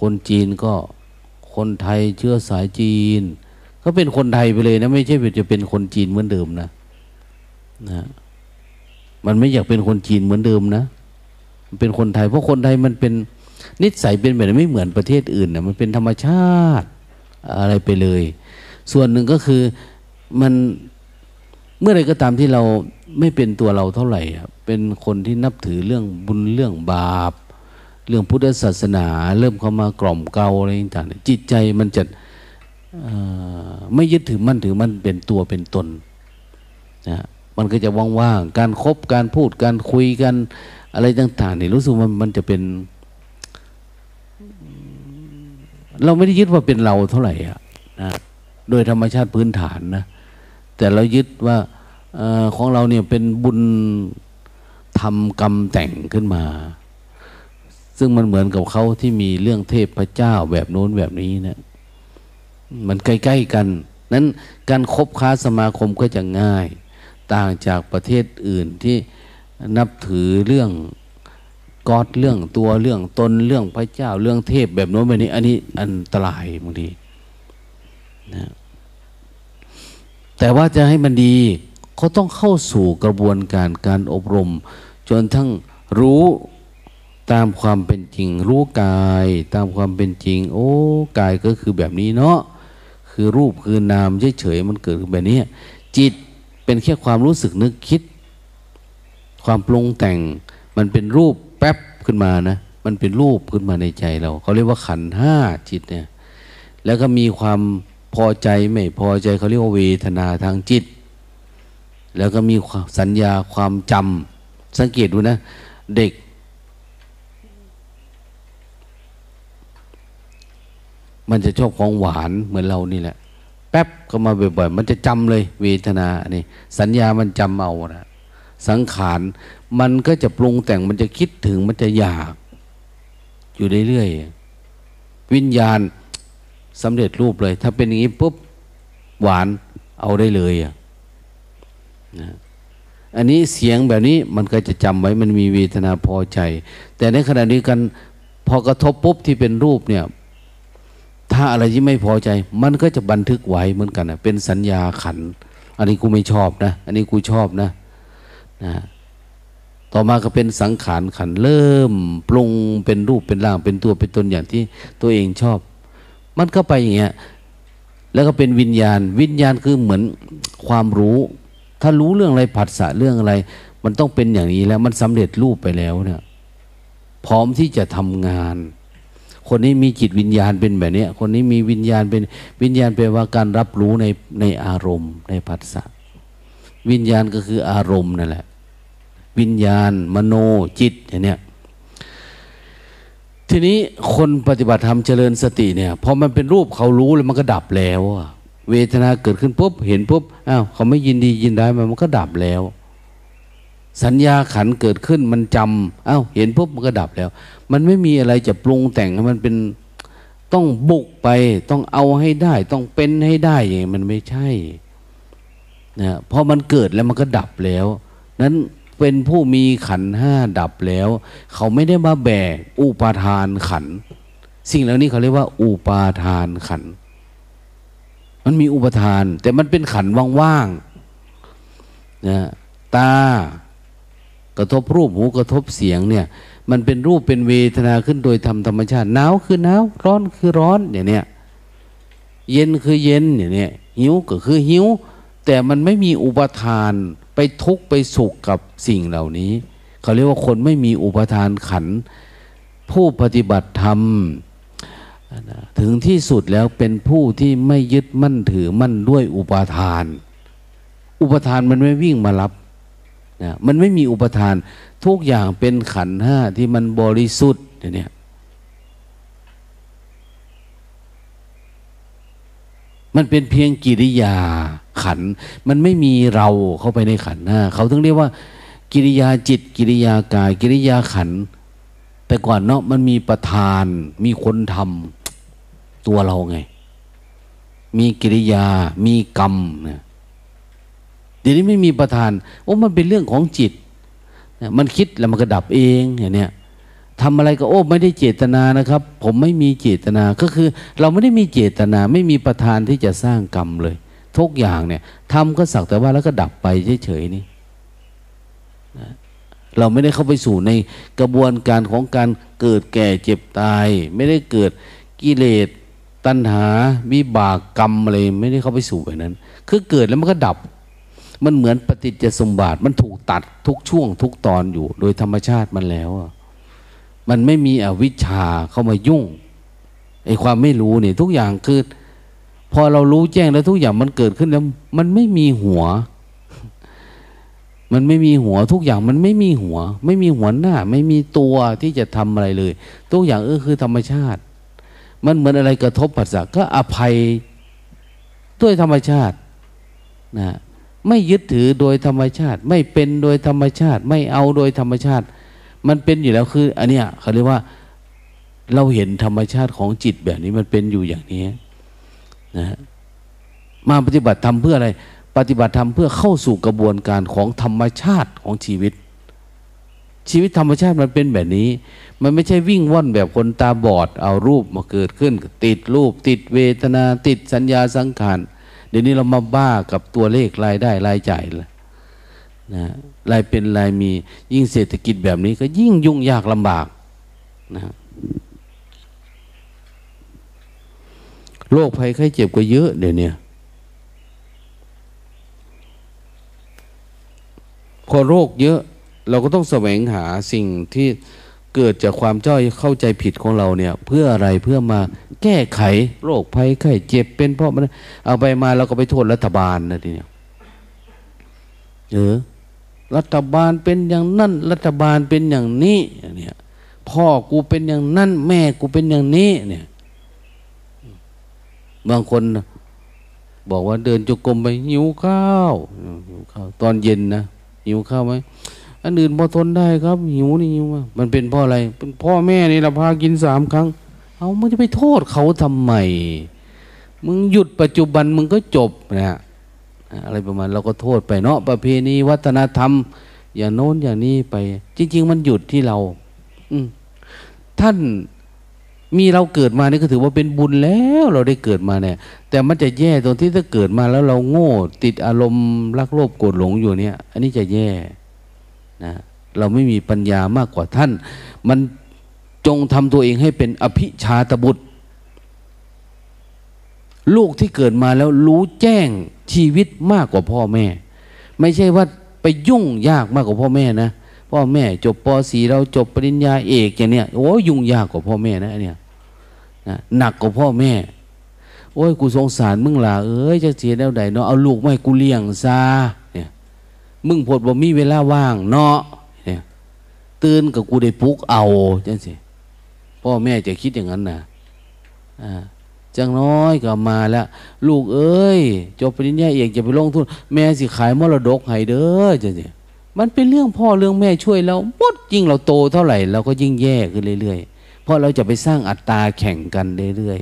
Speaker 1: คนจีนก็คนไทยเชื้อสายจีน ก็เป็นคนไทยไปเลยนะ ไม่ใช่จะเป็นคนจีนเหมือนเดิมนะนะมันไม่อยากเป็นคนจีนเหมือนเดิมนะมันเป็นคนไทยเพราะคนไทยมันเป็นนิสัยเป็นแบบไม่เหมือนประเทศอื่นนะมันเป็นธรรมชาติอะไรไปเลย ส่วนหนึ่งก็คือมันเมื่อไรก็ตามที่เราไม่เป็นตัวเราเท่าไหร่เป็นคนที่นับถือเรื่องบุญเรื่องบาป เรื่องพุทธศาสนา เริ่มเข้ามากล่อมเกลาอะไรต่างๆจิตใจมันจะ ไม่ยึดถือมั่นถือมันเป็นตัวเป็นตนนะมันก็จะว่างๆการครบการพูดการคุยกันอะไรต่างๆนี่รู้สึกมันมันจะเป็น เราไม่ได้ยึดว่าเป็นเราเท่าไหร่อะนะโดยธรรมชาติพื้นฐานนะแต่เรายึดว่าอของเราเนี่ยเป็นบุญทำกรรมแต่งขึ้นมา ซึ่งมันเหมือนกับเขาที่มีเรื่องเทพพระเจ้าแบบโน้นแบบนี้เนะ มันใกล้ๆกัน นั้นการคบค้าสมาคมก็จะง่าย ต่างจากประเทศอื่นที่นับถือเรื่องกอดเรื่องตัวเรื่องตนเรื่องพระเจ้าเรื่องเทพแบบโน้นแบบนี้ อันนี้อันตรายบางทีนะแต่ว่าจะให้มันดีเขาต้องเข้าสู่กระบวนการการอบรม จนทั้งรู้ตามความเป็นจริง รู้กาย ตามความเป็นจริง โอ้กายก็คือแบบนี้เนาะ คือรูปคือนามเฉยๆมันเกิดแบบนี้จิตเป็นแค่ความรู้สึกนึกคิด ความปรุงแต่ง มันเป็นรูปแป๊บขึ้นมานะ มันเป็นรูปขึ้นมาในใจเราเขาเรียกว่าขันห้าจิตเนี่ย แล้วก็มีความพอใจไม่พอใจเขาเรียกว่าเวทนาทางจิต แล้วก็มีสัญญาความจำสังเกตดูนะ เด็ก มันจะชอบของหวานเหมือนเรานี่แหละ แป๊บก็มาบ่อยๆ มันจะจำเลย เวทนานี่สัญญามันจำเอานะสังขารมันก็จะปรุงแต่งมันจะคิดถึงมันจะอยาก อยู่เรื่อยๆวิญญาณสำเร็จรูปเลย ถ้าเป็นอย่างนี้ปุ๊บหวานเอาได้เลยอะนะอันนี้เสียงแบบนี้มันก็จะจำไว้มันมีเวทนาพอใจ แต่ในขณะนี้กันพอกระทบปุ๊บที่เป็นรูปเนี่ย ถ้าอะไรที่ไม่พอใจ มันก็จะบันทึกไว้เหมือนกันนะเป็นสัญญาขัน อันนี้กูไม่ชอบนะ อันนี้กูชอบนะนะต่อมาก็เป็นสังขารขันเริ่มปรุงเป็นรูปเป็นร่างเป็นตัวเป็นตนอย่างที่ตัวเองชอบ มันก็ไปอย่างเงี้ยแล้วก็เป็นวิญญาณ วิญญาณคือเหมือนความรู้ ถ้ารู้เรื่องอะไรผัสสะเรื่องอะไร มันต้องเป็นอย่างนี้แล้วมันสำเร็จรูปไปแล้วเนี่ยพร้อมที่จะทำงาน คนนี้มีจิตวิญญาณเป็นแบบนี้คนนี้มีวิญญาณเป็นวิญญาณแปลว่าการรับรู้ในในอารมณ์ในผัสสะวิญญาณก็คืออารมณ์นั่นแหละ วิญญาณ มโนจิตอย่างเนี้ยทีนี้คนปฏิบัติธรรมเจริญสติเนี่ยพอมันเป็นรูปเขารู้แล้วมันก็ดับแล้วเวทนาเกิดขึ้นปุ๊บเห็นปุ๊บอ้าวเขาไม่ยินดียินได้มันมันก็ดับแล้ว สัญญาขันเกิดขึ้นมันจำอ้าวเห็นปุ๊บมันก็ดับแล้ว มันไม่มีอะไรจะปรุงแต่งให้มันเป็นต้องบุกไป ต้องเอาให้ได้ ต้องเป็นให้ได้อย่างมันไม่ใช่นะพอมันเกิดแล้วมันก็ดับแล้วนั้นเป็นผู้มีขันห้าดับแล้ว เขาไม่ได้มาแบกอุปาทานขัน สิ่งเหล่านี้เขาเรียกว่า อุปาทานขัน มันมีอุปทาน แต่มันเป็นขันว่างๆนะตา กระทบรูปหูกระทบเสียงเนี่ย มันเป็นรูปเป็นเวทนาขึ้นโดยธรรมธรรมชาติหนาวคือหนาวร้อนคือร้อนอย่างเนี้ยเย็นคือเย็นอย่างเนี้ยหิวก็คือหิว แต่มันไม่มีอุปทานไปทุกไปสุขกับสิ่งเหล่านี้ เขาเรียกว่าคนไม่มีอุปทานขัน ผู้ปฏิบัติธรรมถึงที่สุดแล้วเป็นผู้ที่ไม่ยึดมั่นถือมั่นด้วยอุปทาน อุปทานมันไม่วิ่งมารับ นะมันไม่มีอุปทาน ทุกอย่างเป็นขันห้าที่มันบริสุทธิ์เนี่ยมันเป็นเพียงกิริยาขัน มันไม่มีเราเข้าไปในขันห้าเขาถึงเรียกว่า กิริยาจิต กิริยากาย กิริยาขัน แต่ก่อนเนาะมันมีประธาน มีคนทำตัวเราไง มีกิริยา มีกรรมเนี่ย เดี๋ยวนี้ไม่มีประธานโอ้มันเป็นเรื่องของจิต มันคิดแล้วมันก็ดับเองอย่างเนี้ยทำอะไรก็โอ้ไม่ได้เจตนานะครับ ผมไม่มีเจตนาก็คือ เราไม่ได้มีเจตนา ไม่มีประธานที่จะสร้างกรรมเลย ทุกอย่างเนี่ยทำก็สักแต่ว่าแล้วก็ดับไปเฉยๆนี่เราไม่ได้เข้าไปสู่ในกระบวนการของการเกิดแก่เจ็บตาย ไม่ได้เกิดกิเลสตัณหาวิบากกรรมอะไรไม่ได้เข้าไปสู่แบบนั้น คือเกิดแล้วมันก็ดับ มันเหมือนปฏิจจสมบัติมันถูกตัดทุกช่วงทุกตอนอยู่ โดยธรรมชาติมันแล้วมันไม่มีอวิชชาเข้ามายุ่งไอ้ความไม่รู้เนี่ยทุกอย่างคือ พอเรารู้แจ้งแล้วทุกอย่างมันเกิดขึ้นแล้ว มันไม่มีหัว มันไม่มีหัวทุกอย่างมันไม่มีหัว ไม่มีหัวหน้า ไม่มีตัวที่จะทำอะไรเลย ทุกอย่างเออคือธรรมชาติ มันเหมือนอะไรกระทบผัสสะก็อภัยด้วยธรรมชาตินะ ไม่ยึดถือโดยธรรมชาติ ไม่เป็นโดยธรรมชาติ ไม่เอาโดยธรรมชาติ มันเป็นอยู่แล้วคือ อันเนี้ยเขาเรียกว่า เราเห็นธรรมชาติของจิตแบบนี้มันเป็นอยู่อย่างนี้นะมาปฏิบัติทำเพื่ออะไร ปฏิบัติธรรมเพื่อเข้าสู่กระบวนการของธรรมชาติของชีวิต ชีวิตธรรมชาติมันเป็นแบบนี้ มันไม่ใช่วิ่งว่อนแบบคนตาบอดเอารูปมาเกิดขึ้น ติดรูป ติดเวทนา ติดสัญญาสังขาร เดี๋ยวนี้เรามาบ้ากับตัวเลขรายได้รายจ่ายเลยนะรายเป็นรายมียิ่งเศรษฐกิจแบบนี้ก็ยิ่งยุ่งยากลำบากนะโรคภัยไข้เจ็บก็เยอะเดี๋ยวนี้พอโรคเยอะ เราก็ต้องแสวงหาสิ่งที่ เกิดจากความจ้อยเข้าใจผิดของเราเนี่ย เพื่ออะไรเพื่อมาแก้ไขโรคภัยไข้เจ็บเป็นเพราะมันเอาไปมาเราก็ไปโทษรัฐบาลนะทีเนี้ยเออรัฐบาลเป็นอย่างนั้นรัฐบาลเป็นอย่างนี้เนี่ยพ่อกูเป็นอย่างนั้นแม่กูเป็นอย่างนี้เนี่ย บางคนบอกว่าเดินจุกรมไปหิวข้าวหิวข้าว ตอนเย็นนะหิวข้าวไหม อันอื่นพอทนได้ครับ หิวนี่หิวมันเป็นพ่ออะไร เป็นพ่อแม่นี่เราพากินสามครั้ง เอามึงจะไปโทษเขาทำไมมึงหยุดปัจจุบันมึงก็จบนะอะไรประมาณเราก็โทษไปเนาะประเพณีวัฒนธรรม อย่างโน้นอย่างนี้ไป จริง ๆ มันหยุดที่เรา อืท่านมีเราเกิดมานี่ก็ถือว่าเป็นบุญแล้วเราได้เกิดมาเนี่ย แต่มันจะแย่ตรงที่ถ้าเกิดมาแล้วเราโง่ ติดอารมณ์รักโลภโกรธหลงอยู่เนี่ย อันนี้จะแย่ นะเราไม่มีปัญญามากกว่าท่าน มันจงทำตัวเองให้เป็นอภิชาตบุตร ลูกที่เกิดมาแล้วรู้แจ้งชีวิตมากกว่าพ่อแม่ ไม่ใช่ว่าไปยุ่งยากมากกว่าพ่อแม่นะพ่อแม่จบป .4 เราจบปริญญาเอกอย่างเนี้ยโอ้ยุ่งยากกว่าพ่อแม่นะเนี่ยนะหนักกว่าพ่อแม่ โอ้ยกูสงสารมึงล่ะเอ้ยจะเสียแล้วใดเนาะเอาลูกไม่กูเลี้ยงซา มึงพดบ่มีเวลาว่างเนาะเนี่ยตื่นกับกูได้ปลุกเอาจังสิพ่อแม่จะคิดอย่างนั้นนะอ่าจังน้อยก็มาแล้ว ลูกเอ้ยจบปริญญาเอกจะไปลงทุน แม่สิขายมรดกให้เด้อจังสิมันเป็นเรื่องพ่อเรื่องแม่ช่วยเราหมดยิ่งเราโตเท่าไหร่เราก็ยิ่งแย่ขึ้นเรื่อยๆเพราะเราจะไปสร้างอัตตาแข่งกันเรื่อย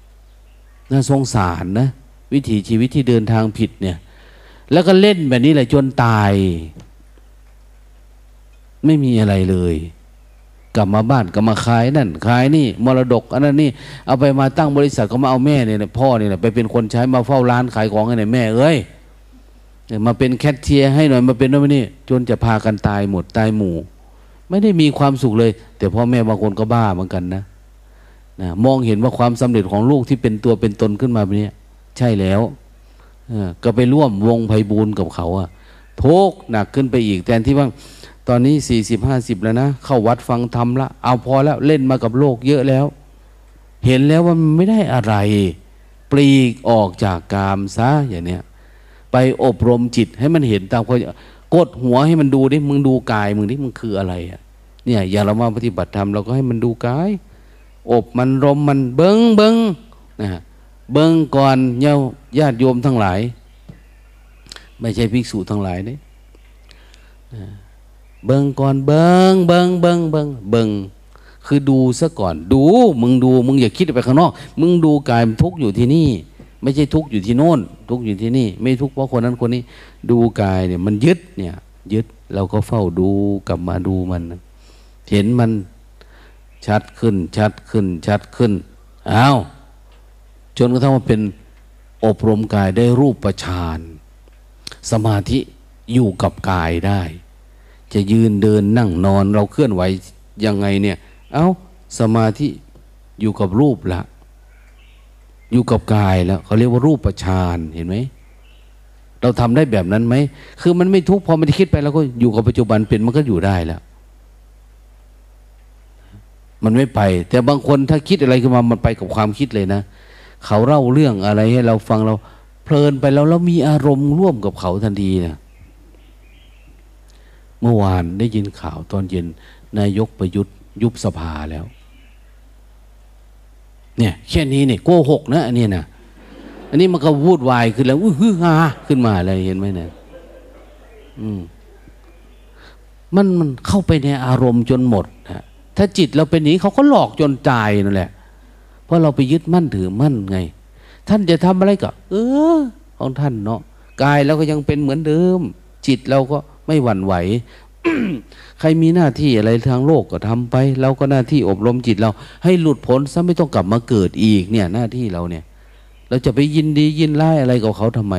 Speaker 1: ๆน่าสงสารนะ วิถีชีวิตที่เดินทางผิดเนี่ย แล้วก็เล่นแบบนี้แหละจนตาย ไม่มีอะไรเลย กลับมาบ้านก็มาขายนั่นขายนี่ มรดกอันนั้นนี่เอาไปมาตั้งบริษัทก็มาเอาแม่เนี่ยพ่อเนี่ยไปเป็นคนใช้มาเฝ้าร้านขายของให้แม่เอ้ยมาเป็นแคทเชียร์ให้หน่อยมาเป็นนู่นนี่จนจะพากันตายหมดตายหมู่ ไม่ได้มีความสุขเลย แต่พ่อแม่บางคนก็บ้าเหมือนกันนะนะมองเห็นว่าความสำเร็จของลูกที่เป็นตัวเป็นตนขึ้นมาแบบนี้ใช่แล้ว ก็ไปร่วมวงไพบูรณ์กับเขาอะทุกหนักขึ้นไปอีกแทนที่ว่า ตอนนี้สี่สิบห้าสิบแล้วนะ เข้าวัดฟังธรรมละ เอาพอแล้วเล่นมากับโลกเยอะแล้ว เห็นแล้วว่ามันไม่ได้อะไร ปลีกออกจากกามซะอย่างเนี้ยไปอบรมจิตให้มันเห็นตามเขากดหัวให้มันดูดิมึงดูกายมึงดิมึงคืออะไรอะเนี่ยอย่าเรามาปฏิบัติธรรมเราก็ให้มันดูกาย อบมันรมมันเบิงเบิงนะ เบิงก่อนเย้าญาติโยมทั้งหลาย ไม่ใช่ภิกษุทั้งหลายเนี่ยเบิงก่อนเบิงเบิงเบิงเบิงเบิงคือดูซะก่อน ดู มึงดู มึงอย่าคิดไปข้างนอก มึงดูกายมันทุกอยู่ที่นี่ ไม่ใช่ทุกอยู่ที่โน่น ทุกอยู่ที่นี่ ไม่ทุกเพราะคนนั้นคนนี้ ดูกายเนี่ย มันยึดเนี่ย ยึดเราก็เฝ้าดูกลับมาดูมัน เห็นมันชัดขึ้น ชัดขึ้น ชัดขึ้นอ้าว จนกระทั่งว่าเป็นอบรมกายได้รูปประชานสมาธิอยู่กับกายได้ จะยืนเดินนั่งนอนเราเคลื่อนไหวยังไงเนี่ย เอา้าสมาธิอยู่กับรูปละอยู่กับกายแล้วเขาเรียกว่ารูปประชานเห็นไหมเราทำได้แบบนั้นไหม คือมันไม่ทุกข์พอมันคิดไปแล้วก็อยู่กับปัจจุบันเป็นมันก็อยู่ได้แล้ว มันไม่ไป แต่บางคนถ้าคิดอะไรขึ้นมา มันไปกับความคิดเลยนะ เขาเล่าเรื่องอะไรให้เราฟังเราเพลินไปแล้วเรามีอารมณ์ร่วมกับเขาทันทีนะเมื่อวานได้ยินข่าวตอนเย็นนายกประยุทธ์ยุบสภาแล้ว เนี่ยแค่นี้เนี่ยโกหกนะอันนี้นะอันนี้มันก็วูดวายขึ้นแล้วอื้อฮือฮาขึ้นมาอะไรเห็นไหมเนี่ยอืมมันมันเข้าไปในอารมณ์จนหมดนะถ้าจิตเราเป็นนี้เขาก็หลอกจนตายนั่นแหละ เพราะเราไปยึดมั่นถือมั่นไง ท่านจะทำอะไรก็ เออ ของท่านเนาะกายเราก็ยังเป็นเหมือนเดิม จิตเราก็ไม่หวั่นไหวใครมีหน้าที่อะไรทางโลกก็ทำไปเราก็หน้าที่อบรมจิตเรา ให้หลุดพ้นซะไม่ต้องกลับมาเกิดอีก เนี่ย หน้าที่เราเนี่ย เราจะไปยินดียินไล่อะไรกับเขาทำไม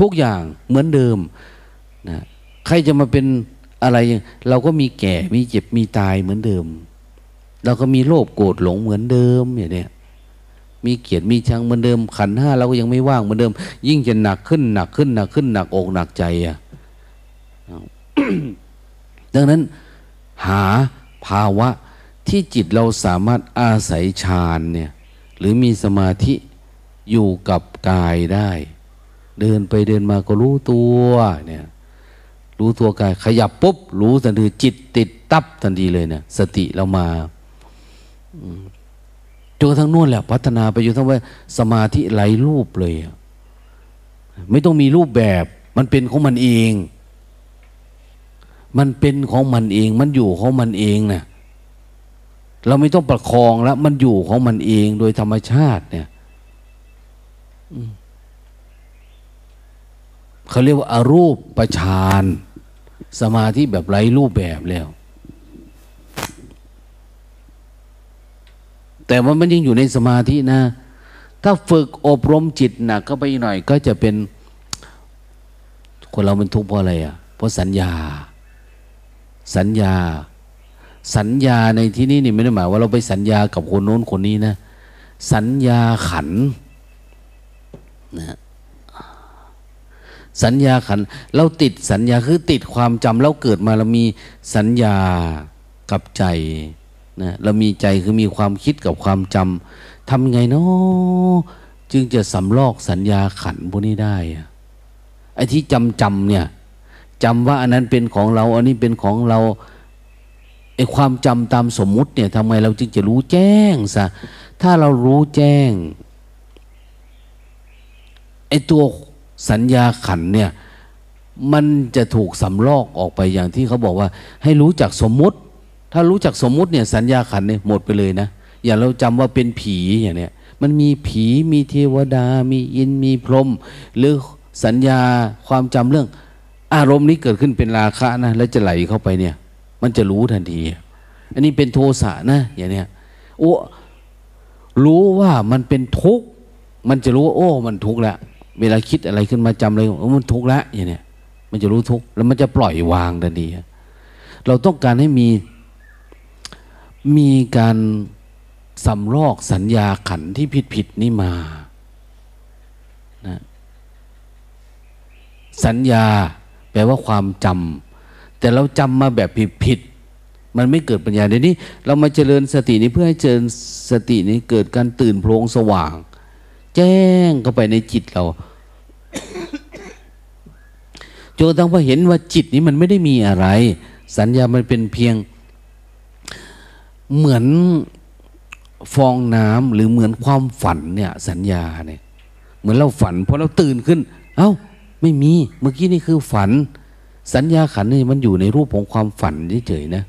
Speaker 1: ทุกอย่างเหมือนเดิมนะใครจะมาเป็น อะไรเราก็มีแก่มีเจ็บมีตายเหมือนเดิม เราก็มีโลภโกรธหลงเหมือนเดิมอย่างนี้มีเกียรติมีชังเหมือนเดิม ขันห้าเราก็ยังไม่ว่างเหมือนเดิม ยิ่งจะหนักขึ้นหนักขึ้นหนักขึ้นหนักอกหนักใจอะดังนั้นหาภาวะที่จิตเราสามารถอาศัยฌานเนี่ยหรือมีสมาธิอยู่กับกายได้ เดินไปเดินมาก็รู้ตัวเนี่ย รู้ตัวกายขยับปุ๊บ รู้ทันทีจิตติดตับทันทีเลยเนี่ย สติเรามาจนทั้งนู่นแหละ พัฒนาไปจนทั้งว่าสมาธิไหลรูปเลย ไม่ต้องมีรูปแบบ มันเป็นของมันเอง มันเป็นของมันเอง มันอยู่ของมันเองนะเราไม่ต้องประคองแล้ว มันอยู่ของมันเองโดยธรรมชาติ เนี่ยเขาเรียกว่าอารูปประชาน สมาธิแบบไร้รูปแบบแล้ว แต่ว่ามันยังอยู่ในสมาธินะ ถ้าฝึกอบรมจิตหนักก็ไปหน่อย ก็จะเป็น คนเราเป็นทุกข์เพราะอะไรอะ เพราะสัญญา สัญญา สัญญาในที่นี้นี่ไม่ได้หมายว่าเราไปสัญญากับคนโน้นคนนี้นะ สัญญาขันนะ สัญญาขัน เราติดสัญญาคือติดความจำเราเกิดมาเรามีสัญญากับใจนะเรามีใจคือมีความคิดกับความจำทำไงเนาะจึงจะสำลอกสัญญาขันพวกนี้ได้ไอ้ที่จำจำเนี่ยจำว่าอันนั้นเป็นของเรา อันนี้เป็นของเราไอ้ความจำตามสมมุติเนี่ยทำไมเราจึงจะรู้แจ้งซะถ้าเรารู้แจ้งไอ้ตัว สัญญาขันเนี่ยมันจะถูกสำลอกออกไปอย่างที่เขาบอกว่า ให้รู้จักสมมุติ ถ้ารู้จักสมมุติเนี่ยสัญญาขันเนี่ยหมดไปเลยนะอย่างเราจำว่าเป็นผีอย่างเนี้ยมันมีผีมีเทวดา มีอินมีพรหมหรือสัญญาความจำเรื่อง อารมณ์นี้เกิดขึ้นเป็นราคะนะแล้วจะไหลเข้าไปเนี่ย มันจะรู้ทันที อันนี้เป็นโทสะนะอย่างเนี้ยโอ้รู้ว่ามันเป็นทุกข์มันจะรู้ว่าโอ้ มันทุกข์แล้ว เวลาคิดอะไรขึ้นมาจำเลยโอ้มันทุกข์แล้วอย่างเนี้ยมันจะรู้ทุกข์แล้วมันจะปล่อยวางทันทีเราต้องการให้มีมีการสำลอกสัญญาขันที่ผิดผิดนี่มานะสัญญาแปลว่าความจำแต่เราจำมาแบบผิดผิดมันไม่เกิดปัญญาเดี๋ยวนี้ เรามาเจริญสตินี้เพื่อให้เจริญสตินี้เกิดการตื่นโพลงสว่าง แจ้งเข้าไปในจิตเรา จนตั้งพอเห็นว่าจิตนี้มันไม่ได้มีอะไร สัญญามันเป็นเพียงเหมือนฟองน้ำหรือเหมือนความฝันเนี่ย สัญญาเนี่ย เหมือนเราฝันพอเราตื่นขึ้น เอา้า ไม่มี เมื่อกี้นี่คือฝัน สัญญาขันนี่มันอยู่ในรูปของความฝันเฉยๆนะ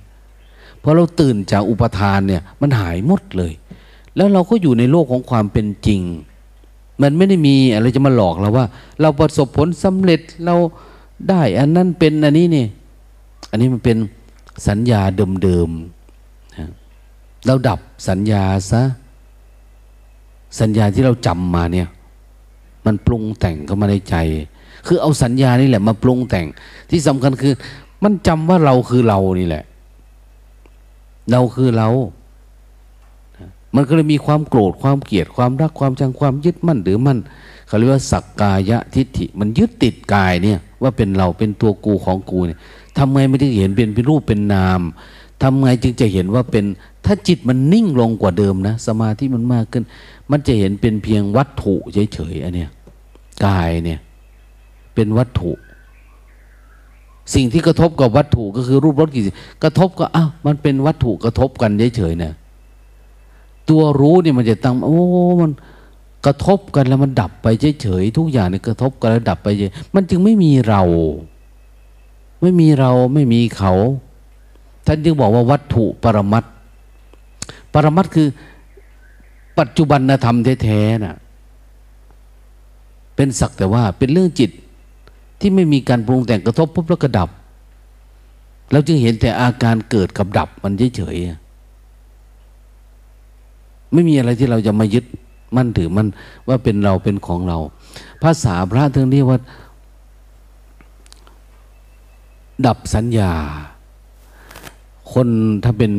Speaker 1: พอเราตื่นจากอุปทานเนี่ย มันหายหมดเลย แล้วเราก็อยู่ในโลกของความเป็นจริง มันไม่ได้มีอะไรจะมาหลอกเราว่า เราประสบผลสำเร็จเราได้อันนั้นเป็นอันนี้นี่ อันนี้มันเป็นสัญญาเดิมๆเราดับสัญญาซะสัญญาที่เราจำมาเนี่ย มันปรุงแต่งเข้ามาในใจ คือเอาสัญญานี่แหละมาปรุงแต่ง ที่สำคัญคือ มันจำว่าเราคือเรานี่แหละ เราคือเรา มันก็เลยมีความโกรธความเกลียดความรักความชังความยึดมั่นหรือมั่นเขาเรียกว่าสักกายะทิฏฐิ มันยึดติดกายเนี่ยว่าเป็นเราเป็นตัวกูของกูเนี่ยทำไงไม่ได้เห็นเป็นรูปเป็นนามทำไงจึงจะเห็นว่าเป็นถ้าจิตมันนิ่งลงกว่าเดิมนะ สมาธิมันมากขึ้น มันจะเห็นเป็นเพียงวัตถุเฉยๆอันเนี้ยกายเนี่ยเป็นวัตถุ สิ่งที่กระทบกับวัตถุก็คือรูปรสกิ่นกระทบก็อ้าวมันเป็นวัตถุกระทบกันเฉยๆเนะ ตัวรู้เนี่ยมันจะตั้งโอ้มันกระทบกันแล้วมันดับไปเฉยๆทุกอย่างเนี่ยกระทบกันแล้วดับไปเฉยมันจึงไม่มีเรา ไม่มีเราไม่มีเขา ท่านจึงบอกว่าวัตถุปรมัตปรมัตคือปัจจุบันธรรมแท้ๆน่ะเป็นสักแต่ว่าเป็นเรื่องจิตที่ไม่มีการปรุงแต่งกระทบปุ๊บแล้วก็ดับเราจึงเห็นแต่อาการเกิดกับดับมันเฉยๆ ไม่มีอะไรที่เราจะมายึดมั่นถือมันว่าเป็นเราเป็นของเรา ภาษาพระถึงเรียกว่า ดับสัญญา คนถ้าเป็น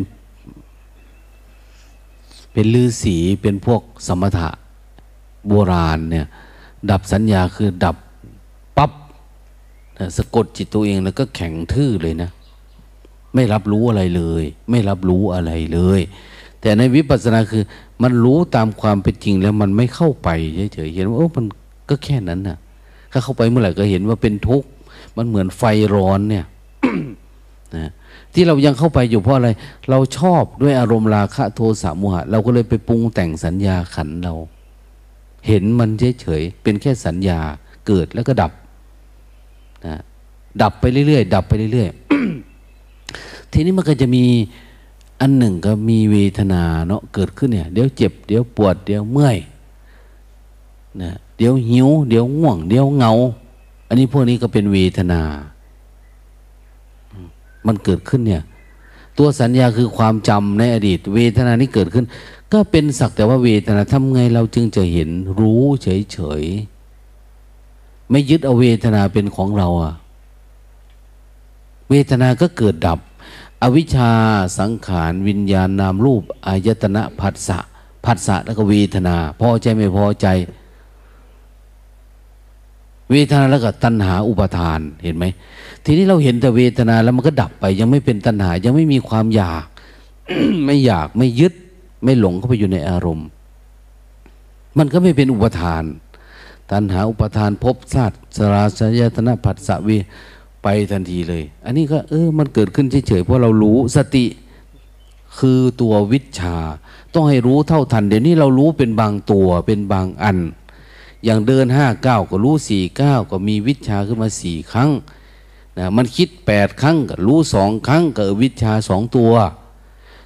Speaker 1: เป็นลือสีเป็นพวกสมถะโบราณเนี่ย ดับสัญญาคือดับปับ๊บสะกดจิตตัวเองแล้วก็แข็งทื่อเลยนะ ไม่รับรู้อะไรเลย ไม่รับรู้อะไรเลย แต่ในวิปัสสนาคือ มันรู้ตามความเป็นจริงแล้วมันไม่เข้าไปเฉยๆเห็นว่าโอ้มันก็แค่นั้นนะถ้าเข้าไปเมื่อไหร่ก็เห็นว่าเป็นทุกข์มันเหมือนไฟร้อนเนี่ยนะที่เรายังเข้าไปอยู่เพราะอะไร เราชอบด้วยอารมณ์ราคะโทสะโมหะ เราก็เลยไปปรุงแต่งสัญญาขันเรา เห็นมันเฉยๆเป็นแค่สัญญาเกิดแล้วก็ดับนะดับไปเรื่อยๆดับไปเรื่อยๆทีนี้มันก็จะมี อันหนึ่งก็มีเวทนาเนาะเกิดขึ้นเนี่ย เดี๋ยวเจ็บ เดี๋ยวปวด เดี๋ยวเมื่อยนะเดี๋ยวหิว เดี๋ยวง่วง เดี๋ยวเงา อันนี้พวกนี้ก็เป็นเวทนา มันเกิดขึ้นเนี่ย ตัวสัญญาคือความจำในอดีต เวทนานี้เกิดขึ้น ก็เป็นสักแต่ว่าเวทนาทำไงเราจึงจะเห็นรู้เฉยๆไม่ยึดเอาเวทนาเป็นของเราอะเวทนาก็เกิดดับ อวิชชาสังขารวิญญาณนามรูปอายตนะผัสสะผัสสะแล้วก็เวทนา พอใจไม่พอใจ เวทนาแล้วก็ตัณหาอุปทานเห็นไหมทีนี้เราเห็นแต่เวทนาแล้วมันก็ดับไป ยังไม่เป็นตัณหายังไม่มีความอยาก ไม่อยากไม่ยึด ไม่หลงเข้าไปอยู่ในอารมณ์ มันก็ไม่เป็นอุปทาน ตัณหาอุปทานภพชาติสราสยตนะผัสสะวิ ไปทันทีเลย อันนี้ก็เออมันเกิดขึ้นเฉยๆเพราะเรารู้สติคือตัววิชา ต้องให้รู้เท่าทัน เดี๋ยวนี้เรารู้เป็นบางตัวเป็นบางอัน อย่างเดินห้าเก้าก็รู้สี่เก้าก็มีวิชาขึ้นมาสี่ครั้งนะมันคิดแปดครั้งก็รู้สองครั้งก็วิชาสองตัว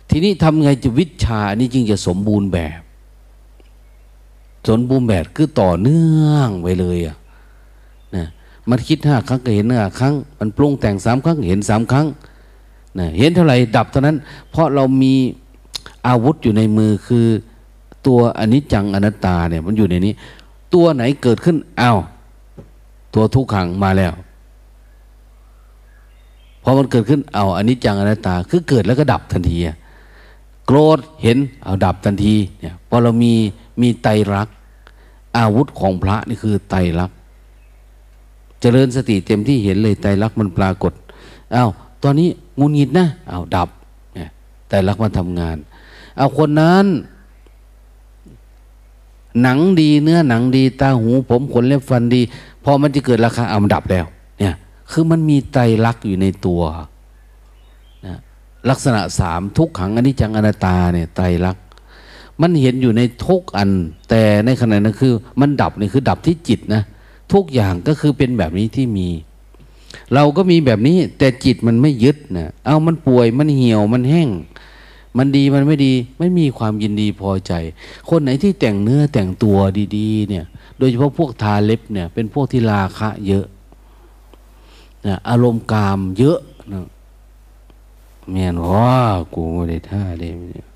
Speaker 1: ทีนี้ทำไงจะวิชาอันนี้จึงจะสมบูรณ์แบบ สมบูรณ์แบบคือต่อเนื่องไปเลยอะ มันคิดห้าครั้งก็เห็นห้าครั้ง มันปรุงแต่งสามครั้งเห็นสามครั้งนะเห็นเท่าไหร่ดับเท่านั้น เพราะเรามีอาวุธอยู่ในมือคือตัวอนิจจังอนัตตาเนี่ยมันอยู่ในนี้ ตัวไหนเกิดขึ้นอ้าวตัวทุกขังมาแล้วพอมันเกิดขึ้นเอาอนิจจังอนัตตา คือเกิดแล้วก็ดับทันทีโกรธเห็นเอาดับทันทีเนี่ยพอเรามีมีไตรัก อาวุธของพระนี่คือไตรัก เจริญสติเต็มที่เห็นเลยไตรลักษณ์มันปรากฏอา้าวตอนนี้งุนงิดนะอา้าวดับเนี่ยไตรลักษณ์มาทำงานเอาคนนั้น หนังดีเนื้อหนังดี ตาหูผมขนเล็บฟันดี พอมันจะเกิดราคาเอามันดับแล้ว เนี่ย คือมันมีไตรลักษณ์อยู่ในตัวนะลักษณะสามทุกขังอนิจจังอนัตตาเนี่ยไตรลักษณ์มันเห็นอยู่ในทุกอัน แต่ในขณะนั้นคือ มันดับนี่คือดับที่จิตนะ ทุกอย่างก็คือเป็นแบบนี้ที่มี เราก็มีแบบนี้ แต่จิตมันไม่ยึดนะเอามันป่วยมันเหี่ยวมันแห้ง มันดีมันไม่ดี ไม่มีความยินดีพอใจ คนไหนที่แต่งเนื้อแต่งตัวดีๆ เนี่ย โดยเฉพาะพวกทาเล็บเนี่ย เป็นพวกที่ราคะเยอะนะอารมณ์กามเยอะนะแม่นว่ากูไม่ได้ท่าเลยเนี่ย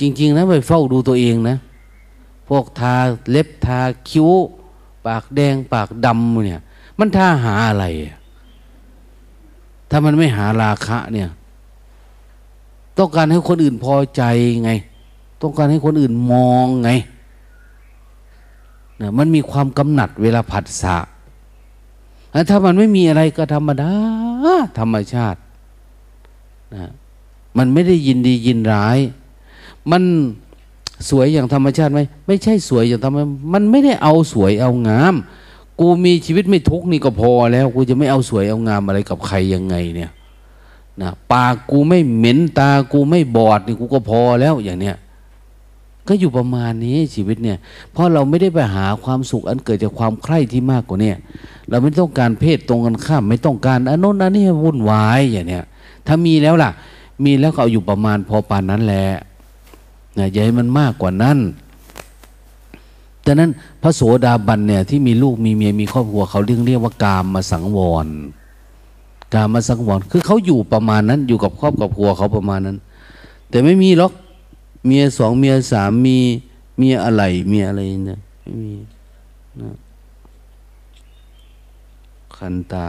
Speaker 1: จริง ๆ นะไปเฝ้าดูตัวเองนะ พวกทาเล็บทาคิ้ว ปากแดงปากดำเนี่ย มันท่าหาอะไร ถ้ามันไม่หาราคะเนี่ย ต้องการให้คนอื่นพอใจไง ต้องการให้คนอื่นมองไงนะมันมีความกำหนัดเวลาผัดสะถ้ามันไม่มีอะไรก็ธรรมดา ธรรมชาตินะมันไม่ได้ยินดียินร้าย มัน สวยอย่างธรรมชาติไหมไม่ใช่สวยอย่างธรรมชาติมันไม่ได้เอาสวยเอางาม กูมีชีวิตไม่ทุกนี่ก็พอแล้ว กูจะไม่เอาสวยเอางามอะไรกับใครยังไงเนี่ยนะปากกูไม่เหม็นตากูไม่บอดนี่กูก็พอแล้วอย่างเนี้ยก็อยู่ประมาณนี้ชีวิตเนี่ย เพราะเราไม่ได้ไปหาความสุขอันเกิดจากความใคร่ที่มากกว่านี้เราไม่ต้องการเพศตรงกันข้าม ไม่ต้องการอันโน้นอันนี้วุ่นวายอย่างเนี้ยถ้ามีแล้วล่ะ มีแล้วก็เอาอยู่ประมาณพอปานนั้นแหละ นะอย่าให้มันมากกว่านั้นดังนั้นพระโสดาบันเนี่ยที่มีลูกมีเมียมีครอบครัวเขาเรียกเรียกว่ากามมาสังวร กามมาสังวร คือเขาอยู่ประมาณนั้น อยู่กับครอบกับครัวเขาประมาณนั้น แต่ไม่มีหรอกเมียสองเมียสามมีเมียอะไรเมียอะไรเนี่ยไม่มีนะคันตา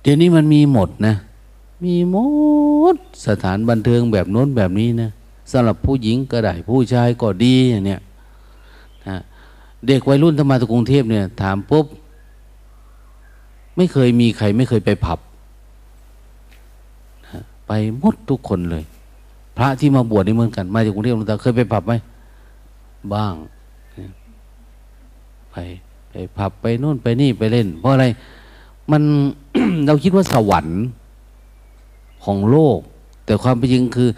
Speaker 1: เดี๋ยวนี้มันมีหมดนะ มีหมดสถานบันเทิงแบบโน้นแบบนี้นะสำหรับผู้หญิงก็ได้ ผู้ชายก็ดีอย่างเนี้ยนะเด็กวัยรุ่นถ้ามาจากกรุงเทพเนี่ย ถามปุ๊บไม่เคยมีใครไม่เคยไปผับนะไปหมดทุกคนเลย พระที่มาบวชนี่เหมือนกัน มาจากกรุงเทพหลวงตาเคยไปผับไหมบ้างไปไปผับไปโน่นไปนี่ไปเล่น เพราะอะไร มัน เราคิดว่าสวรรค์ ของโลก แต่ความเป็นจริงคือ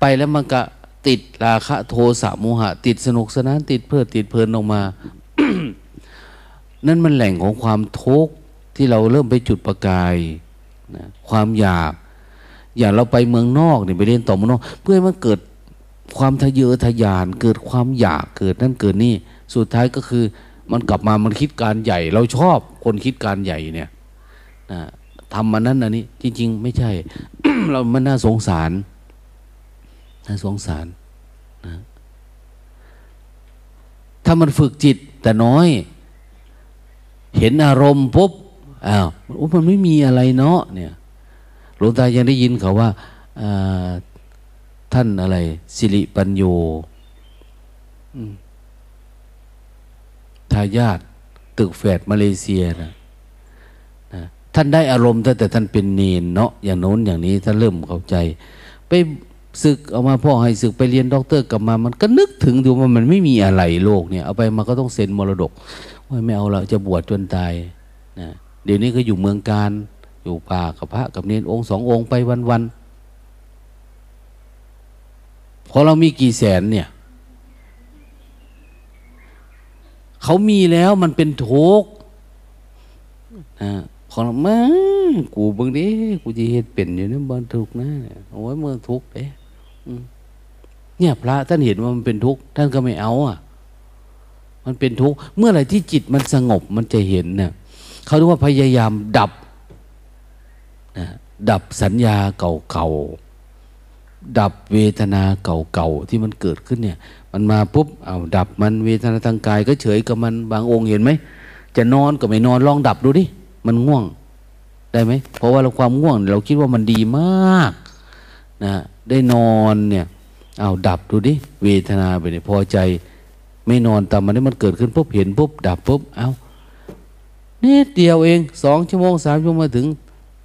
Speaker 1: ไปแล้วมันก็ติดราคะโทสะโมหะ ติดสนุกสนานติดเพลิดติดเพลินออกมา นั่นมันแหล่งของความทุกข์ที่เราเริ่มไปจุดประกายนะความอยาก อย่างเราไปเมืองนอกเนี่ยไปเรียนต่อเมืองนอก เพื่อให้มันเกิดความทะเยอทะยาน เกิดความอยากเกิดนั่นเกิดนี่สุดท้ายก็คือ มันกลับมามันคิดการใหญ่ เราชอบคนคิดการใหญ่เนี่ยนะ ทำมันนั้นอันนี้ จริง ๆ ไม่ใช่ เรามันน่าสงสาร น่าสงสารนะถ้ามันฝึกจิตแต่น้อย เห็นอารมณ์ปุ๊บอ้าวมันไม่มีอะไรเนาะเนี่ยหลวงตายังได้ยินเขาว่าท่านอะไร สิริปัญโยทายาทตึกแฝดมาเลเซียนะ ท่านได้อารมณ์ตั้งแต่ท่านเป็นเนนเนาะอย่างโน้นอย่างนี้ท่านเริ่มเข้าใจ ไปสึกเอามาพ่อให้สึกไปเรียนด็อกเตอร์กลับมา มันก็นึกถึงดูว่ามันไม่มีอะไรโลกเนี่ยเอาไปมาก็ต้องเซ็นมรดกว่าไม่เอาเราจะบวชจนตายนะเดี๋ยวนี้ก็อยู่เมืองกาญจน์อยู่ป่ากับพระกับเณรองค์สององค์ไปวันๆพอเรามีกี่แสนเนี่ยเขามีแล้วมันเป็นทุกข์นะ พอเรามากูบางทีกูจะเหตุเป็นอยู่นี่บนทุกนะโอ้ยเมื่อทุกเอ๊เนี่ยพระท่านเห็นว่ามันเป็นทุกข์ท่านก็ไม่เอาอะ มันเป็นทุกข์เมื่อไหร่ที่จิตมันสงบมันจะเห็นเนี่ยเขาเรียกว่าพยายามดับนะดับสัญญาเก่าๆดับเวทนาเก่าๆที่มันเกิดขึ้นเนี่ย มันมาปุ๊บเอาดับมันเวทนาทางกาย ก็เฉยกับมันบางองค์เห็นไหมจะนอนก็ไม่นอนลองดับดูดิ มันง่วงได้ไหมเพราะว่าเราความง่วง เราคิดว่ามันดีมากนะได้นอนเนี่ยเอาดับดูดิเวทนาไปเนี่ยพอใจ ไม่นอนต่มันนี่มันเกิดขึ้นปุ๊บเห็นปุ๊บดับปุ๊บเอานิดเดียวเองสองชั่วโมงสามชั่วโมงมาถึง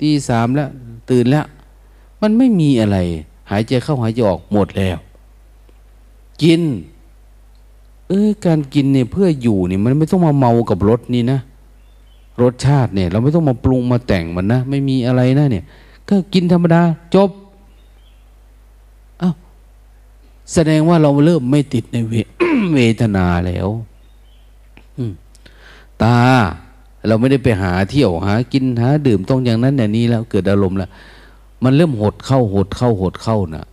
Speaker 1: ตีสามแล้ว ตื่นแล้ว มันไม่มีอะไร หายใจเข้าหายใจออกหมดแล้ว กิน เออการกินเนี่ยเพื่ออยู่นี่มันไม่ต้องมาเมากับรถนี่นะ รสชาติเนี่ย เราไม่ต้องมาปรุงมาแต่งมันนะ ไม่มีอะไรนะเนี่ย ก็กินธรรมดา จบอา้าวแสดงว่าเราเริ่มไม่ติดในเวทนาแล้วตา เราไม่ได้ไปหาเที่ยวหา กินหา ดื่มต้องอย่างนั้นอย่างนี้แล้ว เกิดอารมณ์แล้วมันเริ่มหดเข้าหดเข้าหดเข้านะ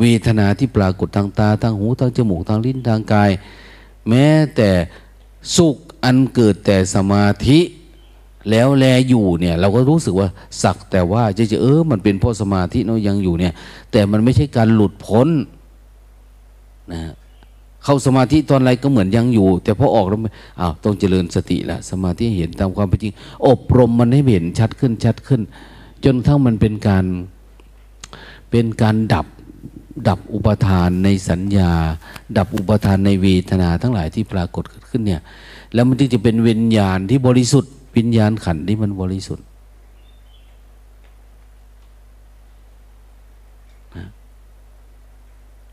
Speaker 1: เวทนาที่ปรากฏทางตาทางหูทางจมูกทางลิ้นทางกาย แม้แต่สุข อันเกิดแต่สมาธิแล้วแลอยู่เนี่ย เราก็รู้สึกว่าสักแต่ว่าจะจะเออมันเป็นเพราะสมาธิเนาะยังอยู่เนี่ย แต่มันไม่ใช่การหลุดพ้นนะเข้าสมาธิตอนไรก็เหมือนยังอยู่ แต่พอออกแล้วอ้าวต้องเจริญสติละสมาธิเห็นตามความเป็นจริง อบรมมันให้เห็นชัดขึ้นชัดขึ้น จนทั้งมันเป็นการเป็นการดับดับอุปทานในสัญญา ดับอุปทานในเวทนาทั้งหลายที่ปรากฏขึ้นเนี่ย แล้วมันจึงจะเป็นวิญญาณที่บริสุทธิ์ วิญญาณขันที่มันบริสุทธิ์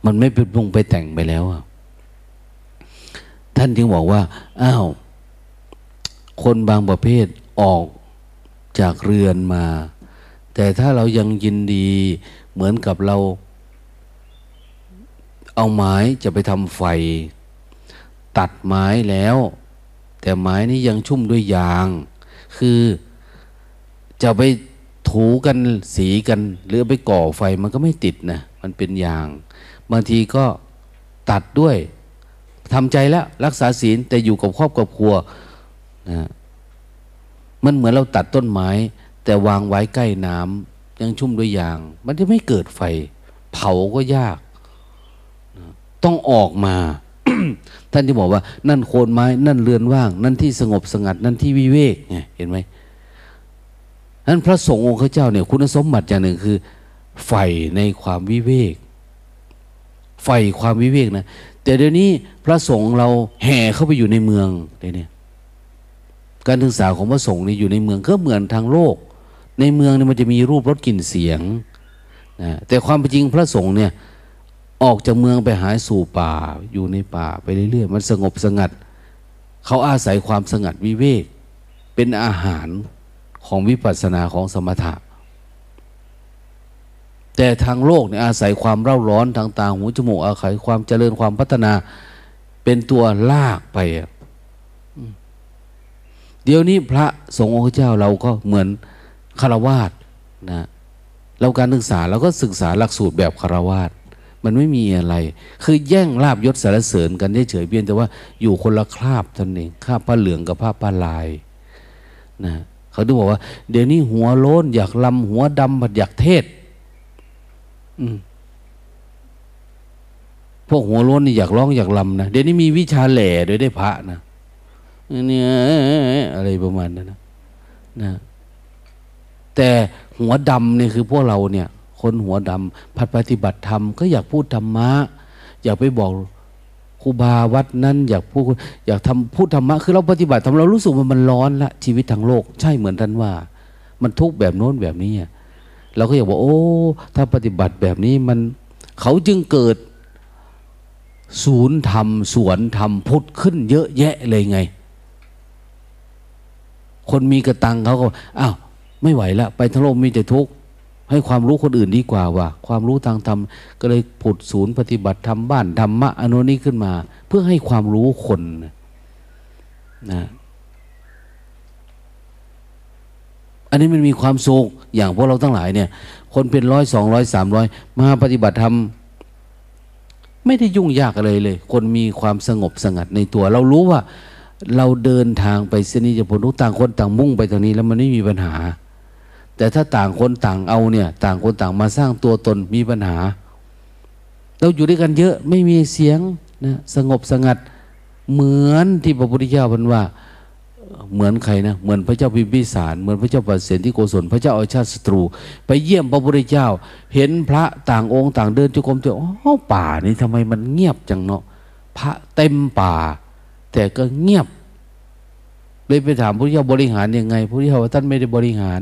Speaker 1: มันไม่เป็นปรุงไปแต่งไปแล้วท่านจึงบอกว่าอ้าวคนบางประเภทออกจากเรือนมา แต่ถ้าเรายังยินดีเหมือนกับเรา เอาไม้จะไปทำไฟ ตัดไม้แล้ว แต่ไม้นี้ยังชุ่มด้วยยาง คือจะไปถูกันสีกัน หรือไปก่อไฟมันก็ไม่ติดนะมันเป็นยางบางทีก็ตัดด้วยทำใจแล้วรักษาศีลแต่อยู่กับครอบกับครัวนะมันเหมือนเราตัดต้นไม้ แต่วางไว้ใกล้น้ำยังชุ่มด้วยยาง มันจะไม่เกิดไฟ เผาก็ยาก ต้องออกมา ท่านที่บอกว่า นั่นโคนไม้ นั่นเรือนว่าง นั่นที่สงบสงัด นั่นที่วิเวกไงเห็นไหมนั้นพระสงฆ์องค์เจ้าเนี่ยคุณสมบัติอย่างหนึ่งคือใฝ่ในความวิเวกใฝ่ความวิเวกนะแต่เดี๋ยวนี้พระสงฆ์เราแห่เข้าไปอยู่ในเมืองเนี่ยการศึกษาของพระสงฆ์นี่อยู่ในเมืองก็เหมือนทางโลก ในเมืองเนี่ยมันจะมีรูปรสกลิ่นเสียงนะแต่ความเป็นจริงพระสงฆ์เนี่ย ออกจากเมืองไปหาสู่ป่า อยู่ในป่าไปเรื่อยๆ มันสงบสงัด เขาอาศัยความสงัดวิเวก เป็นอาหารของวิปัสสนาของสมถะ แต่ทางโลกเนี่ยอาศัยความเร่าร้อนทางตาหูจมูกอาศัยความเจริญความพัฒนาเป็นตัวลากไปเดี๋ยวนี้พระสงฆ์องค์เจ้าเราก็เหมือนคารวาสนะเราการศึกษาเราก็ศึกษาหลักสูตรแบบคารวาส มันไม่มีอะไร คือแย่งลาบยศสารเสริญกันเฉยเพียงแต่ว่าอยู่คนละคราบท่านเองคราบผ้าเหลืองกับผ้าป้าลายนะเขาดูบอกว่า เดี๋ยวนี้หัวโล้นอยากลำหัวดำบัดอยากเทศ อืมพวกหัวโล้นนี่อยากร้องอยากลำนะเดี๋ยวนี้มีวิชาแหล่โดยได้พระนะเนี่ยอะไรประมาณนั้นนะนะแต่หัวดำเนี่ยคือพวกเราเนี่ย คนหัวดำพัดปฏิบัติธรรมก็อยากพูดธรรมะ อยากไปบอกครูบาวัดนั้น อยากพูดอยากทำพูดธรรมะคือเราปฏิบัติทำเรารู้สึกว่ามันร้อนละชีวิตทางโลก ใช่เหมือนท่านว่า มันทุกแบบโน้นแบบนี้เราก็อยากบอกโอ้ถ้าปฏิบัติแบบนี้มันเขาจึงเกิดศูนย์ธรรมสวนธรรมพุทธขึ้นเยอะแยะเลยไง คนมีกระตังเขาก็อ้าวไม่ไหวละไปทั้งโลกมีแต่ทุกข์ ให้ความรู้คนอื่นดีกว่าว่าความรู้ทางธรรมก็เลยผุดศูนย์ปฏิบัติธรรมบ้านธรรมะอนุนี้ขึ้นมา เพื่อให้ความรู้คนนะอันนี้มันมีความสุขอย่างพวกเราทั้งหลายเนี่ย คนเป็นร้อยสองร้อยสามร้อยมาปฏิบัติธรรมไม่ได้ยุ่งยากอะไรเลย คนมีความสงบสงัดในตัว เรารู้ว่า เราเดินทางไปเสนีจะผลทุกต่างคนต่างมุ่งไปทางนี้แล้วมันไม่มีปัญหา แต่ถ้าต่างคนต่างเอาเนี่ย ต่างคนต่างมาสร้างตัวตนมีปัญหา เราอยู่ด้วยกันเยอะไม่มีเสียงนะสงบสงัดเหมือนที่พระพุทธเจ้าพันว่า เหมือนใครนะเหมือนพระเจ้าพิมพิสารเหมือนพระเจ้าปเสนที่โกศลพระเจ้าอาชาติศัตรู ไปเยี่ยมพระพุทธเจ้า เห็นพระต่างองค์ต่างเดินจุกรมเจออ๋อป่านี่ทำไมมันเงียบจังเนาะพระเต็มป่า แต่ก็เงียบเลยไปถามพระพุทธเจ้าบริหารยังไงพระพุทธเจ้าท่านไม่ได้บริหาร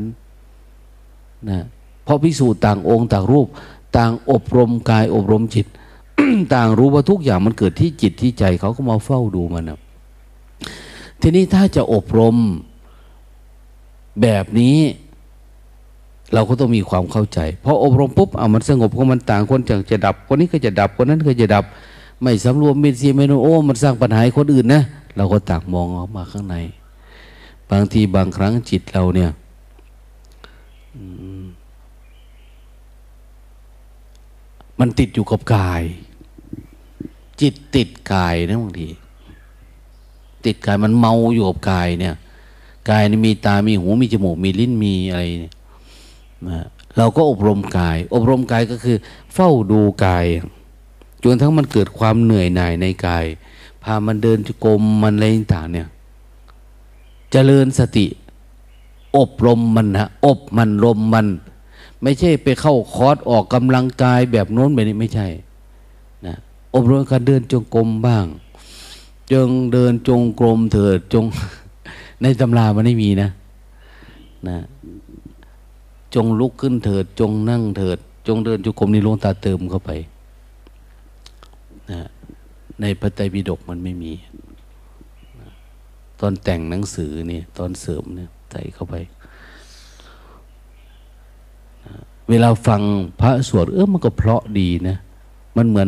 Speaker 1: นะเพราะพิสูจน์ต่างองค์ต่างรูป ต่างอบรมกายอบรมจิต ต่างรู้ว่าทุกอย่างมันเกิดที่จิตที่ใจเขาก็มาเฝ้าดูมันนะทีนี้ถ้าจะอบรมแบบนี้ เราก็ต้องมีความเข้าใจพออบรมปุ๊บเอามันสงบก็มันต่างคนจังจะดับคนนี้ก็จะดับคนนั้นก็จะดับ ไม่สำรวมมีซีเมโนโอมันสร้างปัญหาคนอื่นนะเราก็ต่างมองออกมาข้างใน บางทีบางครั้งจิตเราเนี่ย มันติดอยู่กับกาย จิตติดกายนะบางทีติดกายมันเมาอยู่กับกายเนี่ยกายนี่มีตา มีหู มีจมูก มีลิ้น มีอะไรเนี่ยนะเราก็อบรมกาย อบรมกายก็คือ เฝ้าดูกาย จนทั้งมันเกิดความเหนื่อยหน่ายในกาย พามันเดินจกรมมันอะไรต่างเนี่ยเจริญสติ อบรมมันนะอบมันรมมัน ไม่ใช่ไปเข้าคอร์สออกกำลังกายแบบโน้นแบบนี้ไม่ใช่นะอบรมการเดินจงกรมบ้าง จงเดินจงกรมเถิดจง ในตำรามันไม่มีนะนะจงลุกขึ้นเถิด จงนั่งเถิด จงเดินจงกรมนี่ลงตาเติมเข้าไปนะในพระไตรปิฎกมันไม่มี ตอนแต่งหนังสือเนี่ย ตอนเสริมเนี่ย ใส่เข้าไปเวลาฟังพระสวดเออมันก็เพราะดีนะมันเหมือน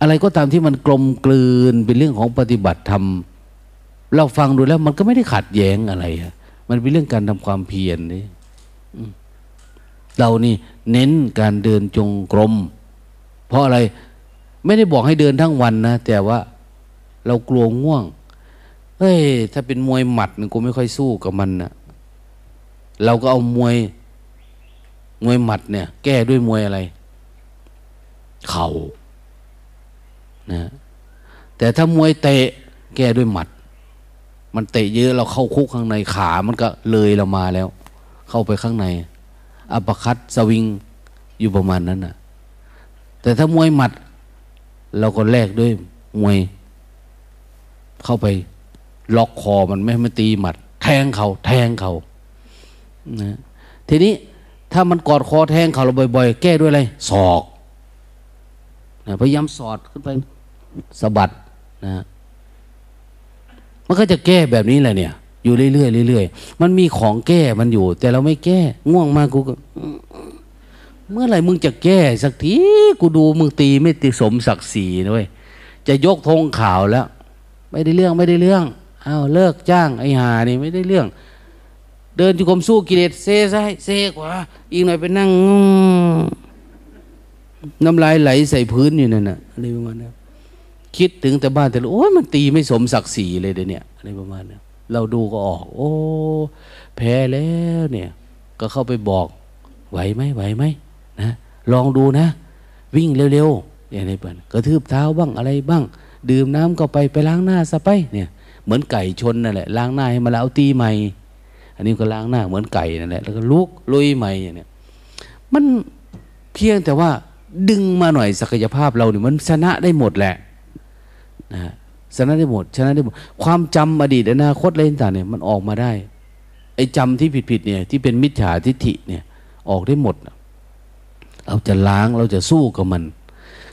Speaker 1: อะไรก็ตามที่มันกลมกลืนเป็นเรื่องของปฏิบัติธรรมเราฟังดูแล้ว มันก็ไม่ได้ขัดแย้งอะไรมันเป็นเรื่องการทำความเพียรนี่เรานี่เน้นการเดินจงกรม เพราะอะไรไม่ได้บอกให้เดินทั้งวันนะแต่ว่าเรากลัวง่วงเฮ้ยถ้าเป็นมวยหมัดกูไม่ค่อยสู้กับมันนะ เราก็เอามวย มวยหมัดเนี่ย แก้ด้วยมวยอะไร เข่านะแต่ถ้ามวยเตะแก้ด้วยหมัด มันเตะเยอะเราเข้าคุกข้างในขา มันก็เลยเรามาแล้ว เข้าไปข้างใน อัปคัตสวิงอยู่ประมาณนั้นน่ะ แต่ถ้ามวยหมัด เราก็แลกด้วยมวย เข้าไปล็อกคอมันไม่ให้มันตีหมัด แทงเขา แทงเขา นะทีนี้ถ้ามันกอดคอแทงเขาเราบ่อย ๆ แก้ด้วยอะไรศอกนะพยายามสอดขึ้นไปสะบัดนะมันก็จะแก้แบบนี้แหละเนี่ย อยู่เรื่อยๆเรื่อยๆมันมีของแก้มันอยู่ แต่เราไม่แก้ ง่วงมากกูก็เมื่อไหร่มึงจะแก้สักทีกูดูมึงตีไม่ติสมศักดิ์ศรีด้วยจะยกธงข่าวแล้ว ไม่ได้เรื่องไม่ได้เรื่องอ้าวเลิกจ้างไอ้หานี่ไม่ได้เรื่อง เดินจุกรมสู้กิเลสเซ่ซ้ายเซ่ขวาอีกหน่อยไปนั่งน้ำลายไหลใส่พื้นอยู่นั่นน่ะอะไรประมาณนั้นคิดถึงแต่บ้านแต่โอ้ยมันตีไม่สมศักดิ์ศรีเลยเดี๋ยวนี้อะไรประมาณนั้นเราดูก็ออก โอ้ แพ้แล้วเนี่ย ก็เข้าไปบอก ไหวไหมไหวไหมนะลองดูนะ วิ่งเร็วๆอย่างนี้เปิดกระทืบเท้าบ้างอะไรบ้าง ดื่มน้ำก็ไปไปล้างหน้าซะไปเนี่ย เหมือนไก่ชนนั่นแหละล้างหน้าให้มาแล้วเอาตีใหม่ อันนี้ก็ล้างหน้าเหมือนไก่นั่นแหละแล้วก็ลุกลุยใหม่เนี้ยมันเพียงแต่ว่าดึงมาหน่อยศักยภาพเราเนี่ยมันชนะได้หมดแหละนะชนะได้หมดชนะได้หมด ความจำอดีตอนาคตอะไรต่างเนี่ยมันออกมาได้ ไอ้จำที่ผิดๆเนี่ยที่เป็นมิจฉาทิฏฐิเนี่ยออกได้หมด เราจะล้างเราจะสู้กับมัน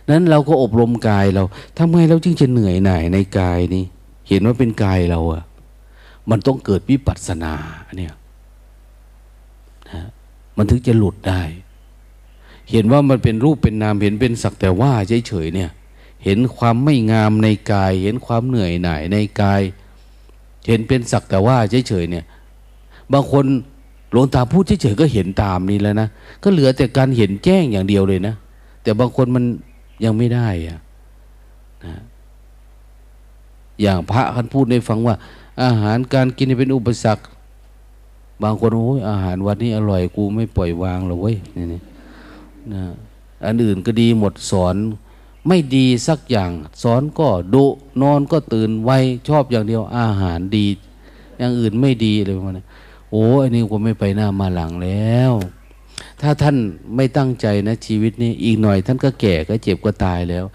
Speaker 1: นั้นเราก็อบรมกายเราทำไมเราจึงจะเหนื่อยหน่ายในกายนี้ เห็นว่าเป็นกายเราอะ มันต้องเกิดวิปัสสนาเนี่ยนะมันถึงจะหลุดได้ เห็นว่ามันเป็นรูปเป็นนามเห็นเป็นสักแต่ว่าเฉยๆเนี่ย เห็นความไม่งามในกาย เห็นความเหนื่อยหน่ายในกาย เห็นเป็นสักแต่ว่าเฉยๆเนี่ย บางคนหลวงตาพูดเฉยๆก็เห็นตามนี้แล้วนะก็เหลือแต่การเห็นแจ้งอย่างเดียวเลยนะแต่บางคนมันยังไม่ได้อะนะอย่างพระท่านพูดในฟังว่า อาหารการกินเป็นอุปสรรค บางคนโอ้ยอาหารวันนี้อร่อยกูไม่ปล่อยวางหรอกเว้ยนี่นะอันอื่นก็ดีหมดสอน ไม่ดีสักอย่าง สอนก็ดุนอนก็ตื่นไวชอบอย่างเดียวอาหารดี อย่างอื่นไม่ดีเลยประมาณนี้โอ้อันนี้ก็ไม่ไปหน้ามาหลังแล้ว ถ้าท่านไม่ตั้งใจนะชีวิตนี้อีกหน่อยท่านก็แก่ก็เจ็บก็ตายแล้ว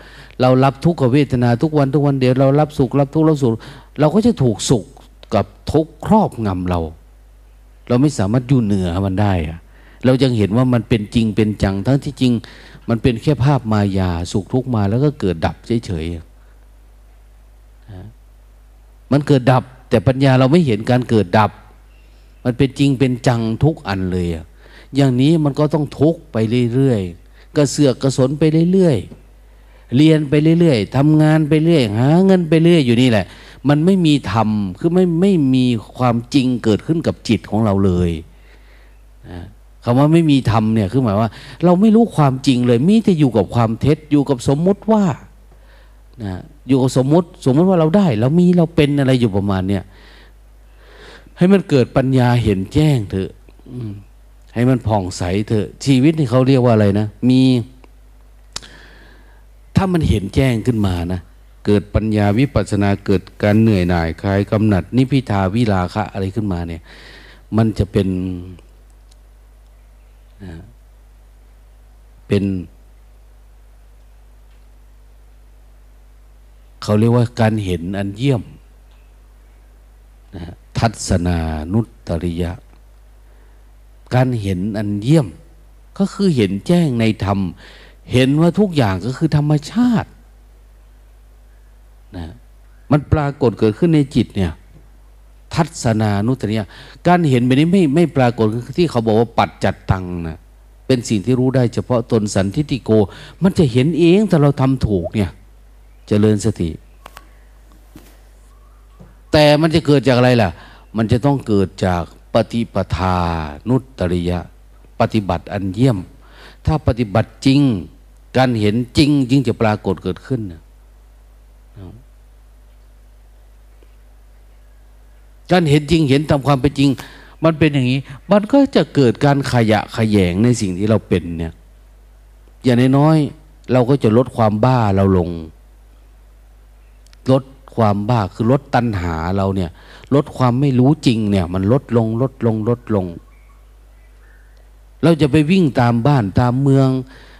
Speaker 1: เรารับทุกขเวทนาทุกวันทุกวันเดียวเรารับสุขรับทุกข์รับสุขเราก็จะถูกสุข กับทุกครอบงำเรา เราไม่สามารถอยู่เหนือมันได้อะเรายังเห็นว่ามันเป็นจริงเป็นจัง ทั้งที่จริง มันเป็นแค่ภาพมายาสุขทุกมาแล้วก็เกิดดับเฉยๆมันเกิดดับ แต่ปัญญาเราไม่เห็นการเกิดดับ มันเป็นจริงเป็นจังทุกอันเลยอย่างนี้มันก็ต้องทุกไปเรื่อยๆกระเสือกกระสนไปเรื่อยๆเรียนไปเรื่อยๆทำงานไปเรื่อย หาเงินไปเรื่อยอยู่นี่แหละ มันไม่มีธรรมคือไม่ไม่มีความจริงเกิดขึ้นกับจิตของเราเลยนะคำว่าไม่มีธรรมเนี่ยคือหมายว่า เราไม่รู้ความจริงเลย มีแต่อยู่กับความเท็จอยู่กับสมมุติว่านะอยู่กับสมมุติ สมมติว่าเราได้ เรามีเราเป็นอะไรอยู่ประมาณเนี่ยให้มันเกิดปัญญาเห็นแจ้งเถอะให้มันผ่องใสเถอะ ชีวิตนี่เขาเรียกว่าอะไรนะ มี ถ้ามันเห็นแจ้งขึ้นมานะ เกิดปัญญาวิปัสนาเกิดการเหนื่อยหน่ายคลายกำหนัด นิพิทาวิลาคะอะไรขึ้นมาเนี่ย มันจะเป็นเป็นเขาเรียกว่าการเห็นอันเยี่ยมนะทัศนานุตริยะ การเห็นอันเยี่ยม ก็คือเห็นแจ้งในธรรม เห็นว่าทุกอย่างก็คือธรรมชาติ นะมันปรากฏเกิดขึ้นในจิตเนี่ยทัศนานุตริยะการเห็นแบบนี้ไม่ไม่ปรากฏที่เขาบอกว่าปัดจัดตังนะเป็นสิ่งที่รู้ได้เฉพาะตนสันทิติโก มันจะเห็นเองแต่เราทำถูกเนี่ยจเจริญสติ แต่มันจะเกิดจากอะไรล่ะ มันจะต้องเกิดจากปฏิปทานุตริยะ ปฏิบัติอันเยี่ยม ถ้าปฏิบัติจริง การเห็นจริงจึงจะปรากฏเกิดขึ้น การเห็นจริงเห็นตามความเป็นจริง มันเป็นอย่างนี้ มันก็จะเกิดการขยะขยงในสิ่งที่เราเป็นเนี่ย อย่างน้อยๆเราก็จะลดความบ้าเราลง ลดความบ้าคือลดตัณหาเราเนี่ย ลดความไม่รู้จริงเนี่ย มันลดลงลดลงลดลง เราจะไปวิ่งตามบ้านตามเมือง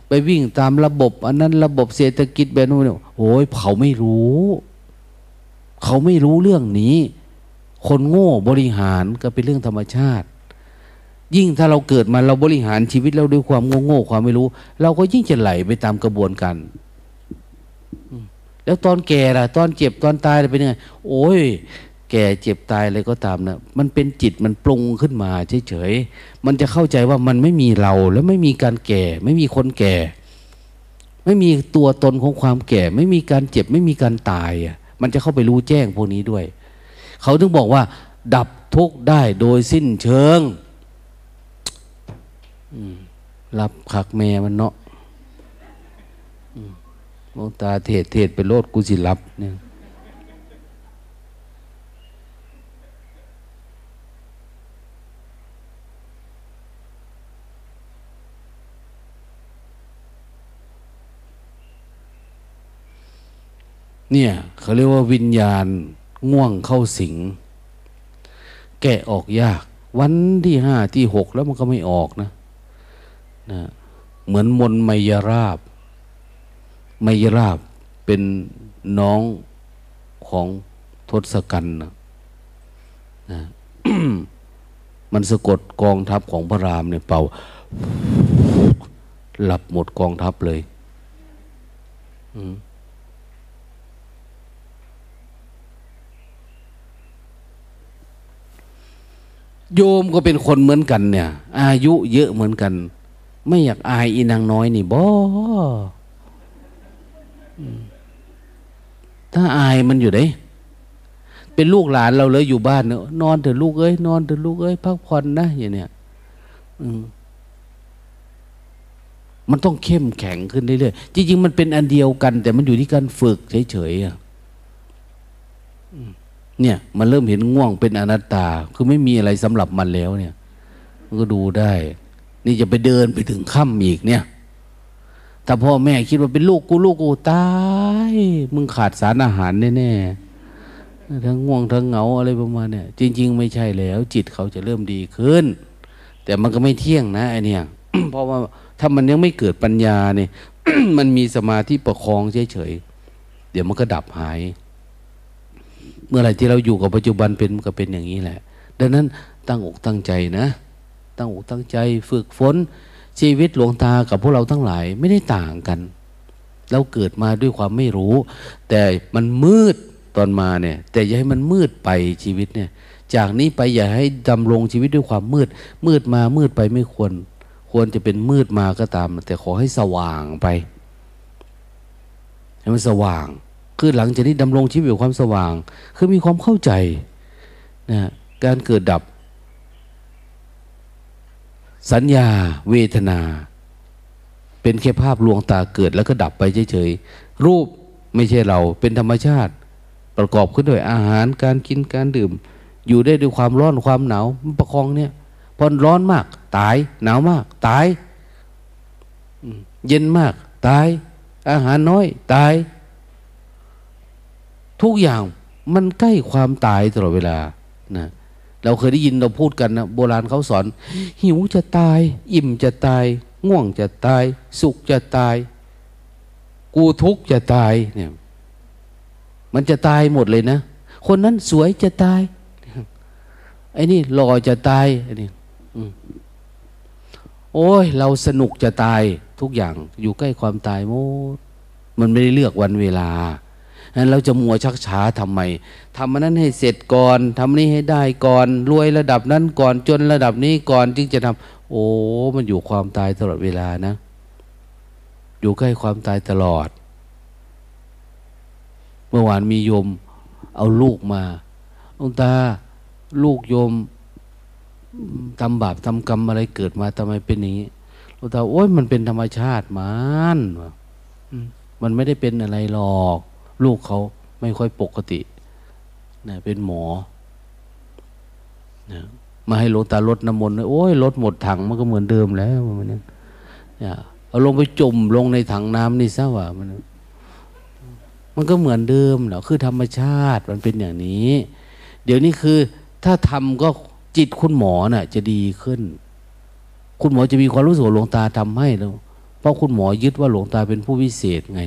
Speaker 1: ไปวิ่งตามระบบ อันนั้นระบบเศรษฐกิจแบบนู้นเนี่ยโอ้ยเขาไม่รู้ เขาไม่รู้เรื่องนี้ คนโง่บริหารก็เป็นเรื่องธรรมชาติ ยิ่งถ้าเราเกิดมาเราบริหารชีวิตเราด้วยความโง่โง่ความไม่รู้ เราก็ยิ่งจะไหลไปตามกระบวนการแล้วตอนแก่ล่ะ ตอนเจ็บตอนตายเป็นยังไงโอ้ย แก่เจ็บตายอะไรก็ตามนะมันเป็นจิตมันปรุงขึ้นมาเฉยๆมันจะเข้าใจว่ามันไม่มีเราแล้วไม่มีการแก่ ไม่มีคนแก่ ไม่มีตัวตนของความแก่ ไม่มีการเจ็บไม่มีการตายอะมันจะเข้าไปรู้แจ้งพวกนี้ด้วย เขาถึงบอกว่า ดับทุกข์ได้โดยสิ้นเชิงรับขักแม่มันเนาะมองตาเทศเทศไปโลดกูสิรับเนี่ยเนี่ยเขาเรียกว่าวิญญาณ ง่วงเข้าสิง แกะออกยาก วันที่ห้าที่หกแล้วมันก็ไม่ออกนะนะ เหมือนมนไมยราบ ไมยราบเป็นน้องของทศกัณฐ์นะนะมันสะกดกองทัพของพระรามเนี่ยเป่า หลับหมดกองทัพเลย อืม โยมก็เป็นคนเหมือนกันเนี่ย อายุเยอะเหมือนกัน ไม่อยากอายอีนางน้อยนี่บ่ถ้าอายมันอยู่ไหนเป็นลูกหลานเราเลยอยู่บ้านเนอะนอนเถอะลูกเอ้ยนอนเถอะลูกเอ้ยพักผ่อนนะอย่างเนี้ยมันต้องเข้มแข็งขึ้นเรื่อยๆจริงๆมันเป็นอันเดียวกัน แต่มันอยู่ที่การฝึกเฉยๆอะ เนี่ย มันเริ่มเห็นง่วงเป็นอนัตตา คือไม่มีอะไรสำหรับมันแล้วเนี่ย มันก็ดูได้ นี่จะไปเดินไปถึงค่ำอีกเนี่ยถ้าพ่อแม่คิดว่าเป็นลูกกูลูกกูตาย มึงขาดสารอาหารแน่ๆทั้งง่วงทั้งเหงาอะไรประมาณเนี่ย จริง ๆ ไม่ใช่แล้ว จิตเขาจะเริ่มดีขึ้น แต่มันก็ไม่เที่ยงนะไอเนี่ยเพราะว่าถ้ามันยังไม่เกิดปัญญาเนี่ยมันมีสมาธิประคองเฉยๆเดี๋ยวมันก็ดับหาย เมื่อไรที่เราอยู่กับปัจจุบันเป็นก็เป็นอย่างนี้แหละ ดังนั้นตั้งอกตั้งใจนะ ตั้งอกตั้งใจฝึกฝนชีวิตหลวงตากับพวกเราทั้งหลายไม่ได้ต่างกัน เราเกิดมาด้วยความไม่รู้ แต่มันมืดตอนมาเนี่ย แต่อย่าให้มันมืดไปชีวิตเนี่ย จากนี้ไปอย่าให้ดำรงชีวิตด้วยความมืด มืดมามืดไปไม่ควร ควรจะเป็นมืดมาก็ตาม แต่ขอให้สว่างไป ให้มันสว่าง คือหลังจากนี้ดำรงชีวิตอยู่ความสว่าง คือมีความเข้าใจนะการเกิดดับ สัญญาเวทนา เป็นแค่ภาพลวงตาเกิดแล้วก็ดับไปเฉยๆ รูปไม่ใช่เราเป็นธรรมชาติ ประกอบขึ้นด้วยอาหารการกินการดื่ม อยู่ได้ด้วยความร้อนความหนาวประคองเนี่ยพอร้อนมาก ตาย หนาวมาก ตาย เย็นมาก ตาย อาหารน้อย ตาย ทุกอย่างมันใกล้ความตายตลอดเวลานะเราเคยได้ยินเราพูดกันนะโบราณเขาสอน หิวจะตาย อิ่มจะตาย ง่วงจะตาย สุขจะตาย กูทุกข์จะตายเนี่ยมันจะตายหมดเลยนะ คนนั้นสวยจะตายไอ้นี่หล่อจะตายไอ้นี่โอ้ย เราสนุกจะตาย ทุกอย่างอยู่ใกล้ความตายหมดมันไม่ได้เลือกวันเวลา นั้นเราจะมัวชักช้าทำไมทำมันนั้นให้เสร็จก่อนทำนี้ให้ได้ก่อนรวยระดับนั้นก่อนจนระดับนี้ก่อนจึงจะทำโอ้มันอยู่ความตายตลอดเวลานะ อยู่ใกล้ความตายตลอด เมื่อวานมีโยม เอาลูกมาองตาลูกโยมทำบาปทำกรรมอะไรเกิดมาทำไมเป็นอย่างนี้หลวงตาโอ้ยมันเป็นธรรมชาติมันมันไม่ได้เป็นอะไรหรอก ลูกเขาไม่ค่อยปกตินะเป็นหมอนะมาให้หลวงตาลดน้ำมนต์โอ้ยลดหมดถังมันก็เหมือนเดิมแล้วมันเนี่ยเอาลงไปจุ่มลงในถังน้ำนี่ซะว่ามันมันก็เหมือนเดิมเนาะคือธรรมชาติมันเป็นอย่างนี้ เดี๋ยวนี้คือ ถ้าทำก็จิตคุณหมอน่ะ จะดีขึ้น คุณหมอจะมีความรู้สึกหลวงตาทำให้แล้วเพราะคุณหมอยึดว่าหลวงตาเป็นผู้วิเศษไง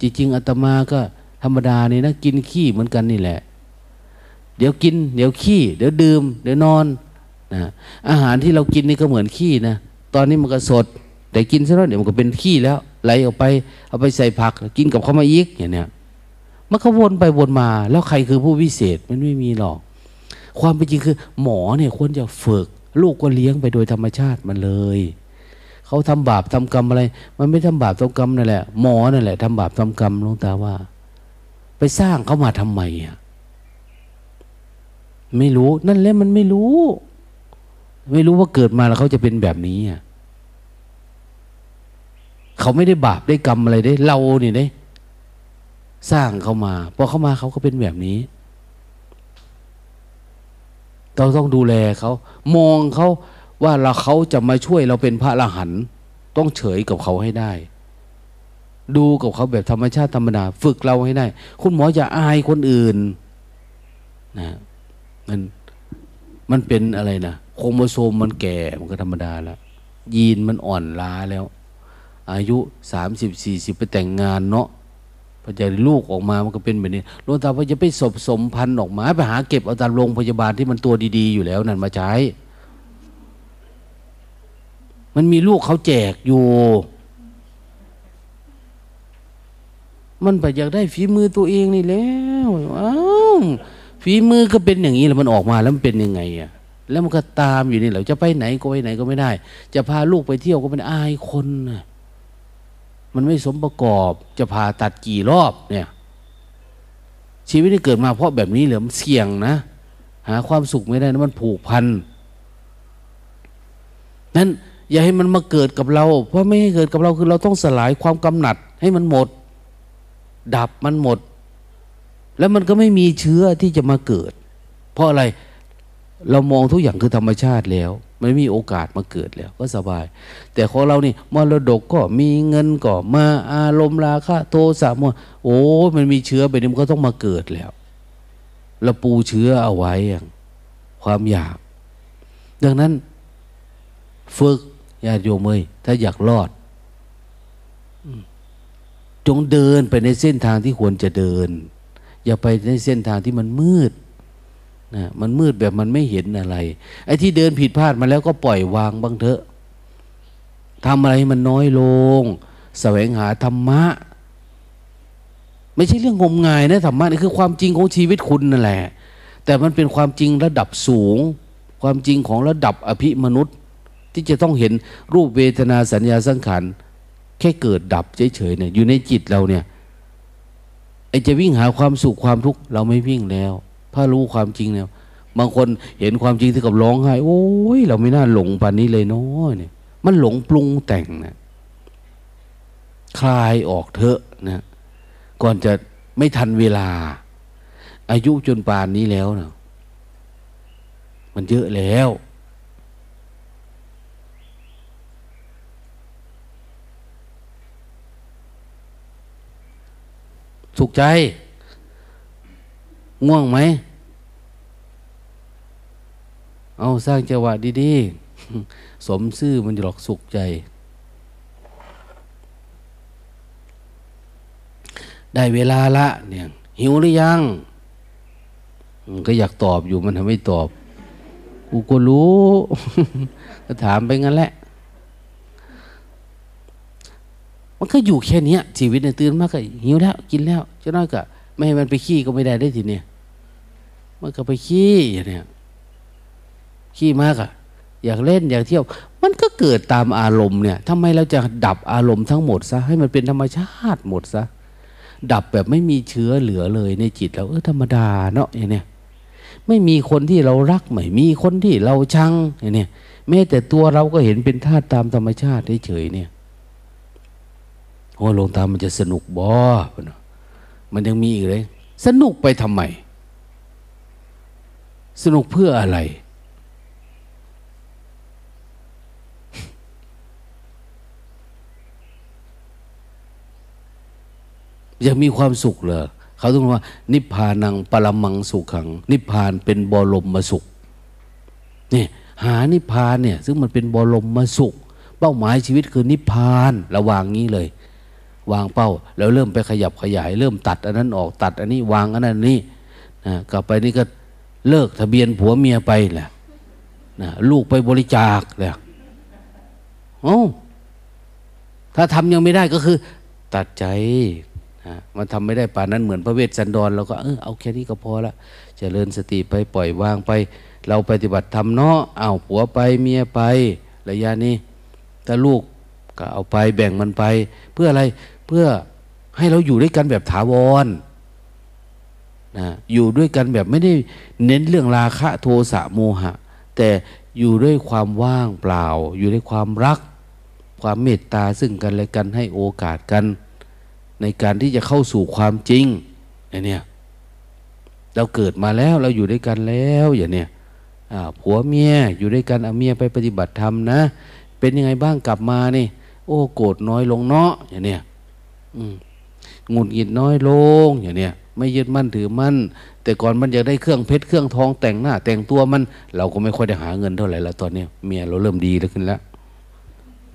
Speaker 1: จริงๆอาตมาก็ ธรรมดานี่นะกินขี้เหมือนกันนี่แหละ เดี๋ยวกิน เดี๋ยวขี้ เดี๋ยวดื่ม เดี๋ยวนอนนะอาหารที่เรากินนี่ก็เหมือนขี้นะตอนนี้มันก็สด แต่กินซะแล้วเดี๋ยวมันก็เป็นขี้แล้ว ไหลออกไปเอาไปใส่ผัก กินกับข้าวมาอีกอย่างเนี้ยมันก็วนไปวนมา แล้วใครคือผู้วิเศษมันไม่มีหรอก ความเป็นจริงคือ หมอเนี่ยควรจะฝึก ลูกก็เลี้ยงไปโดยธรรมชาติมันเลยเขาทำบาปทำกรรมอะไร มันไม่ทำบาปทำกรรมนั่นแหละหมอนั่นแหละทำบาปทำกรรมลวงตาว่า ไปสร้างเขามาทำไมอะไม่รู้ นั่นแหละมันไม่รู้ ไม่รู้ว่าเกิดมาแล้วเขาจะเป็นแบบนี้อะเขาไม่ได้บาปได้กรรมอะไรได้ เราเนี่ได้สร้างเขามาพอเขามาเขาก็เป็นแบบนี้ เราต้องดูแลเขา มองเขาว่าเราเขาจะมาช่วยเราเป็นพระอรหันต์ต้องเฉยกับเขาให้ได้ ดูกับเขาแบบธรรมชาติธรรมดาฝึกเราให้ได้ คุณหมออย่าอายคนอื่นนะมันมันเป็นอะไรนะโครโมโซมมันแก่มันก็ธรรมดาแล้วยีนมันอ่อนล้าแล้ว อายุสามสิบสี่สิบไปแต่งงานเนาะพอจะลูกออกมามันก็เป็นแบบนี้หลวงตาพอจะไปสบสมพันธุ์ออกมาไปหาเก็บเอาตามโรงพยาบาลที่มันตัวดีๆ อยู่แล้วนั่นมาใช้ มันมีลูกเขาแจกอยู่ มันไปอยากได้ฝีมือตัวเองนี่แล้วอ้าวฝีมือก็เป็นอย่างนี้แล้วมันออกมาแล้วมันเป็นยังไงอะแล้วมันก็ตามอยู่นี่แหละจะไปไหนก็ไปไหนก็ไม่ได้ จะพาลูกไปเที่ยวก็เป็นอายคนนะมันไม่สมประกอบ จะพาตัดกี่รอบเนี่ย ชีวิตที่เกิดมาเพราะแบบนี้เหลือมันเสี่ยงนะ หาความสุขไม่ได้นะมันผูกพันนั้นอย่าให้มันมาเกิดกับเรา เพราะไม่ให้เกิดกับเราคือเราต้องสลายความกำหนัดให้มันหมด ดับมันหมด แล้วมันก็ไม่มีเชื้อที่จะมาเกิด เพราะอะไรเรามองทุกอย่างคือธรรมชาติแล้วไม่มีโอกาสมาเกิดแล้ว ก็สบาย แต่ของเรานี่มรดกก็มีเงินก็มาอารมณ์ราคะโทสะมัวโอ้มันมีเชื้อไปนี่มันก็ต้องมาเกิดแล้วเราปูเชื้อเอาไว้อย่างความอยาก ดังนั้น ฝึกญาติโยมเอ้ยถ้าอยากรอด จงเดินไปในเส้นทางที่ควรจะเดิน อย่าไปในเส้นทางที่มันมืดนะมันมืดแบบมันไม่เห็นอะไร ไอ้ที่เดินผิดพลาดมาแล้วก็ปล่อยวางบ้างเถอะทำอะไรมันน้อยลงแสวงหาธรรมะ ไม่ใช่เรื่องงมงายนะธรรมะนี่คือความจริงของชีวิตคุณนั่นแหละ แต่มันเป็นความจริงระดับสูง ความจริงของระดับอภิมนุษย์ ที่จะต้องเห็นรูปเวทนาสัญญาสังขาร แค่เกิดดับเฉยๆเนี่ยอยู่ในจิตเราเนี่ยไอจะวิ่งหาความสุขความทุกข์เราไม่วิ่งแล้ว ถ้ารู้ความจริงแล้วบางคนเห็นความจริงที่กับร้องไห้โอ้ยเราไม่น่าหลงปานนี้เลยเนาะเนี่ย มันหลงปรุงแต่งนะคลายออกเถอะนะก่อนจะไม่ทันเวลา อายุจนป่านนี้แล้วนะมันเยอะแล้ว สุขใจ ง่วงไหม เอาสร้างจังหวะดีๆ สมซื่อมันจะหลอกสุขใจ ได้เวลาละเนี่ย หิวหรือยังก็อยากตอบอยู่มันทำไม่ตอบ กูก็รู้ ก็ถามไปงั้นแหละ มันก็อยู่แค่นี้ชีวิตเนี่ยตื่นมากก็หิวแล้วกินแล้วจะน้อยก็ไม่ให้มันไปขี้ก็ไม่ได้ได้ทีเนี่ยมันก็ไปขี้อย่างเนี้ยขี้มากอะอยากเล่นอยากเที่ยว มันก็เกิดตามอารมณ์เนี่ยทำไมเราจะดับอารมณ์ทั้งหมดซะให้มันเป็นธรรมชาติหมดซะดับแบบไม่มีเชื้อเหลือเลยในจิตเราเออธรรมดาเนาะอย่างเนี้ยไม่มีคนที่เรารักไม่มีคนที่เราชังอย่างเนี่ยแม้แต่ตัวเราก็เห็นเป็นธาตุตามธรรมชาติเฉยเนี่ย โอ้ลงตามมันจะสนุกบ่มันยังมีอีกเลย สนุกไปทำไม สนุกเพื่ออะไร อยากมีความสุขเลยเขาต้องว่า นิพพานังปรมังสุขขัง นิพพานเป็นบรมมาสุขนี่หานิพพานเนี่ย ซึ่งมันเป็นบรมมาสุข เป้าหมายชีวิตคือนิพพานระหว่างนี้เลย วางเป้า แล้วเริ่มไปขยับขยาย เริ่มตัดอันนั้นออกตัด อันนี้วางอันนั้นนี่นะกลับไปนี่ก็เลิกทะเบียนผัวเมียไปแหละนะลูกไปบริจาคเลยโอ้ถ้าทำยังไม่ได้ก็คือ ตัดใจนะมันทำไม่ได้ป่านนั้นเหมือนพระเวสสันดรเราก็เออเอาแค่นี้ก็พอละจะเจริญสติไปปล่อยวางไป เราปฏิบัติธรรมเนาะเอาผัวไปเมียไประยะนี้ถ้าลูกก็เอาไปแบ่งมันไป เพื่ออะไร พื่อให้เราอยู่ด้วยกันแบบถาวรนะอยู่ด้วยกันแบบไม่ได้เน้นเรื่องราคะโทสะโมหะ แต่อยู่ด้วยความว่างเปล่า อยู่ด้วยความรัก ความเมตตาซึ่งกันและกันให้โอกาสกัน ในการที่จะเข้าสู่ความจริงเนี่ยเราเกิดมาแล้วเราอยู่ด้วยกันแล้วอย่างเนี้ยผัวเมียอยู่ด้วยกันเอาเมียไปปฏิบัติธรรมนะ เป็นยังไงบ้างกลับมานี่ โอ้โกรธน้อยลงเนาะอย่างเนี้ย งุนงิดน้อยลงอย่างเนี้ยไม่ยึดมั่นถือมั่น แต่ก่อนมันอยากได้เครื่องเพชรเครื่องทองแต่งหน้า แต่งตัวมัน เราก็ไม่ค่อยได้หาเงินเท่าไหร่แล้วตอนนี้เมียเราเริ่มดีแล้วขึ้นแล้ว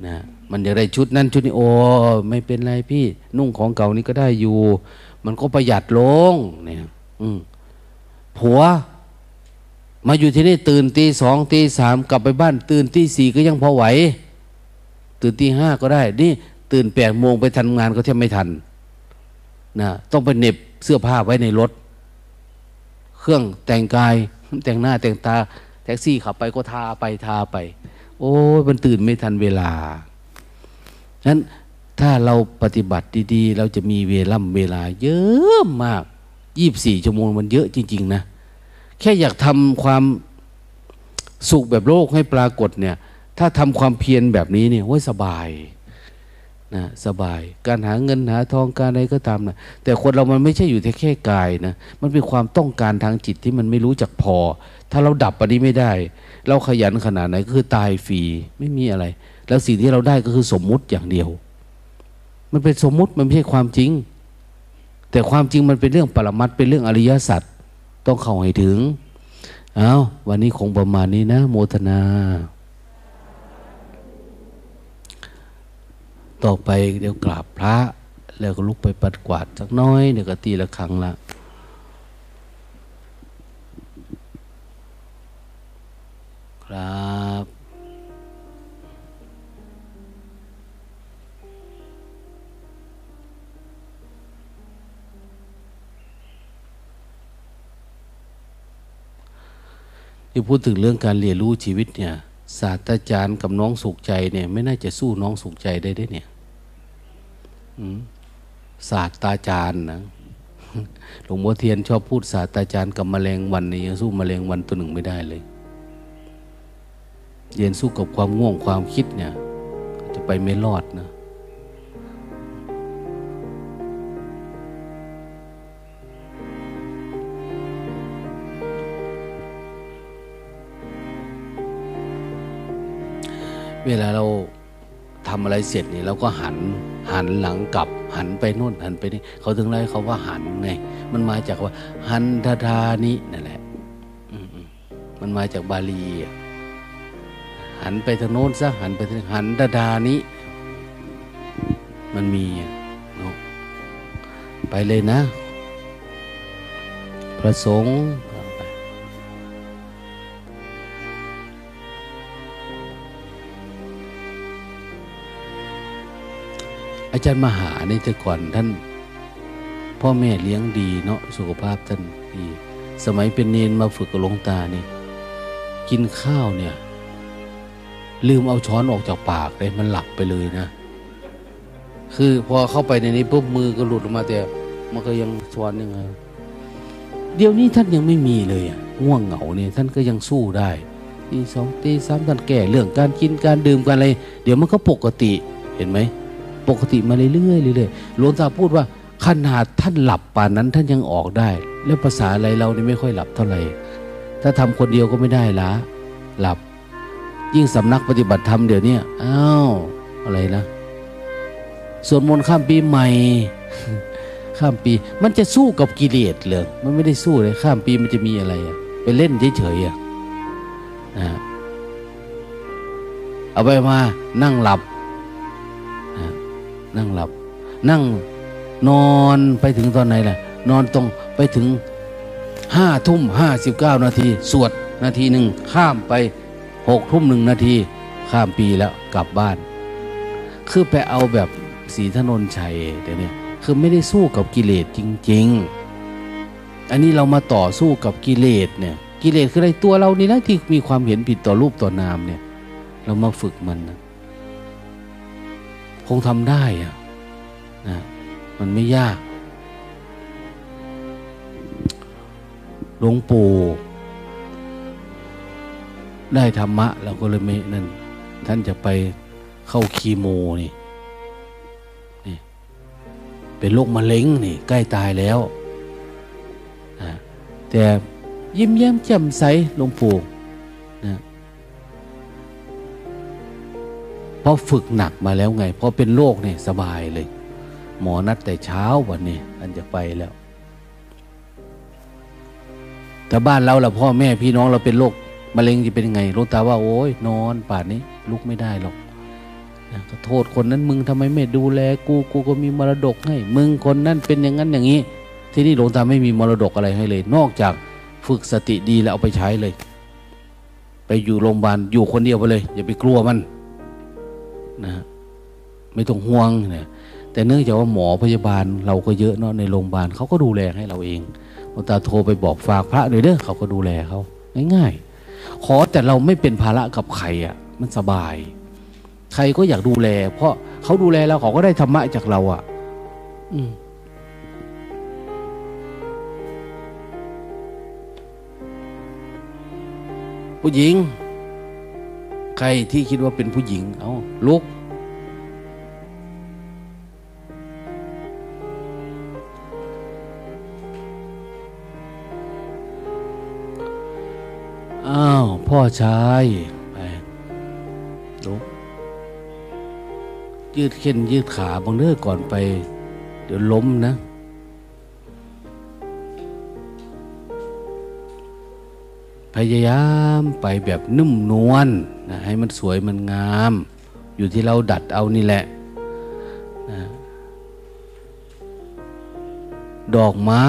Speaker 1: นะมันอยากได้ชุดนั้นชุดนี้โอ้ไม่เป็นไรพี่ นุ่งของเก่านี้ก็ได้อยู่ มันก็ประหยัดลงเนี่ย อืมผัว มาอยู่ที่นี่ตื่นตีสองตีสามกลับไปบ้าน ตื่นตีสี่ก็ยังพอไหว ตื่นตีห้าก็ได้ นี่ ตื่นแปดโมงไปทำงานก็แทบไม่ทันนะต้องไปเน็บเสื้อผ้าไว้ในรถ เครื่องแต่งกายแต่งหน้าแต่งตา แท็กซี่ขับไปก็ทาไปทาไป โอ้มันตื่นไม่ทันเวลาฉะนั้นถ้าเราปฏิบัติดีๆ เราจะมีเวล่ำเวลาเยอะมากยี่บสี่ชั่วโมงมันเยอะจริง ๆ นะ แค่อยากทำความสุขแบบโลกให้ปรากฏเนี่ย ถ้าทำความเพียรแบบนี้เนี่ยว่าสบาย นะสบาย การหาเงินหาทองการอะไรก็ตามนะแต่คนเรามันไม่ใช่อยู่แค่กายนะมันเป็นความต้องการทางจิตที่มันไม่รู้จักพอ ถ้าเราดับอันนี้ไม่ได้ เราขยันขนาดไหนก็คือตายฟรีไม่มีอะไร แล้วสิ่งที่เราได้ก็คือสมมุติอย่างเดียว มันเป็นสมมุติมันไม่ใช่ความจริง แต่ความจริงมันเป็นเรื่องปรมัตเป็นเรื่องอริยสัจต้องเข้าให้ถึงเอาวันนี้คงประมาณนี้นะ โมทนา ต่อไปเดี๋ยวกราบพระ แล้วก็ลุกไปปัดกวาดสักน้อยเดี๋ยวก็ตีละครั้งละครับที่พูดถึงเรื่องการเรียนรู้ชีวิตเนี่ยศาสตราจารย์กับน้องสุขใจเนี่ยไม่น่าจะสู้น้องสุขใจได้ได้เนี่ย ศาสตราจารย์นะหลวงพ่อเทียนชอบพูดศาสตราจารย์กับมแมลงวันนี่ยังสู้มแมลงวันตัวหนึ่งไม่ได้เลย เรียนสู้กับความง่วงความคิดเนี่ย จะไปไม่รอดนะเวลาเรา ทำอะไรเสร็จนี่เราก็หันหันหลังกลับ หันไปโน่นหันไปนี่เขาถึงเรียกเขาว่าหันไง มันมาจากว่า หันทธานินั่นแหละมันมาจากบาลี หันไปทางโน้นซะหันไปทางหันดาดานี้มันมีเนาะไปเลยนะพระสงฆ์ อาจารย์มหาในแต่ก่อนท่าน พ่อแม่เลี้ยงดีเนาะสุขภาพท่านดีสมัยเป็นเนนมาฝึกกับหลวงตานี่ กินข้าวเนี่ย ลืมเอาช้อนออกจากปากเลยมันหลับไปเลยนะ คือพอเข้าไปในนี้ปุ๊บมือก็หลุดออกมาแต่ มันก็ยังช้อนยังไงเดี๋ยวนี้ท่านยังไม่มีเลยอะง่วงเหงาเนี่ยท่านก็ยังสู้ได้ตีสองตีสามท่านแก่เรื่องการกินการดื่มการอะไร เดี๋ยวมันก็ปกติเห็นไหม ปกติมาเรื่อยๆเรื่อยๆหลวงตาพูดว่าขนาดท่านหลับป่านนั้นท่านยังออกได้ แล้วภาษาอะไรเรานี่ไม่ค่อยหลับเท่าไหร่ถ้าทำคนเดียวก็ไม่ได้ละหลับ ยิ่งสำนักปฏิบัติธรรมเดี๋ยวนี้อ้าวอะไรนะสวดมนต์ข้ามปีใหม่ ข้ามปี มันจะสู้กับกิเลสเลยมันไม่ได้สู้เลยข้ามปีมันจะมีอะไรอะไปเล่นเฉยๆอะเอาไปมานั่งหลับ นั่งหลับ นั่งนอนไปถึงตอนไหนล่ะ นอนตรงไปถึงห้าทุ่มห้าสิบเก้านาที สวดนาทีหนึ่งข้ามไปหกทุ่มหนึ่งนาที ข้ามปีแล้วกลับบ้าน คือไปเอาแบบสีถนนชัยเดี๋ยวนี้คือไม่ได้สู้กับกิเลสจริง ๆ อันนี้เรามาต่อสู้กับกิเลสเนี่ย กิเลสคืออะไรตัวเรานี่นะที่มีความเห็นผิดต่อรูปต่อนามเนี่ย เรามาฝึกมันนะ คงทำได้อะนะมันไม่ยาก หลวงปู่ได้ธรรมะเราก็เลยไม่นั่น ท่านจะไปเข้าคีโมนี่นี่ เป็นโรคมะเร็งนี่ ใกล้ตายแล้วนะแต่ยิ้มแย้มแจ่มใสหลวงปู่ ราะฝึกหนักมาแล้วไง เพราะเป็นโรคเนี่ยสบายเลย หมอนัดแต่เช้าวันนี้ท่านจะไปแล้วแต่บ้านเราล่ะพ่อแม่พี่น้องเราเป็นโรคมะเร็งจะเป็นยังไงรู้ตาว่าโอ้ยนอนป่านนี้ ลุกไม่ได้หรอกนะก็โทษคนนั้นมึงทำไมไม่ดูแล กูกูก็มีมรดกให้ มึงคนนั้นเป็นอย่างนั้นอย่างนี้ ที่นี่หลวงตาไม่มีมรดกอะไรให้เลย นอกจากฝึกสติดีแล้วเอาไปใช้เลย ไปอยู่โรงพยาบาลอยู่คนเดียวไปเลย อย่าไปกลัวมัน นะไม่ต้องห่วงเนี่ยแต่เนื่องจากว่าหมอพยาบาลเราก็เยอะเนาะในโรงพยาบาลเขาก็ดูแลให้เราเองหลวงตาโทรไปบอกฝากพระเลยเด้อเขาก็ดูแลเขาง่ายๆขอแต่เราไม่เป็นภาระกับใครอะ มันสบาย ใครก็อยากดูแล เพราะเขาดูแลเราเขาก็ได้ธรรมะจากเราอะ อืมผู้หญิง ใครที่คิดว่าเป็นผู้หญิง เอาลุก อ้าว พ่อชายไปลุก ยืดเข็นยืดขาบางเรื่อก่อนไป เดี๋ยวล้มนะ พยายามไปแบบนุ่มนวลนะให้มันสวยมันงาม อยู่ที่เราดัดเอานี่แหละนะดอกไม้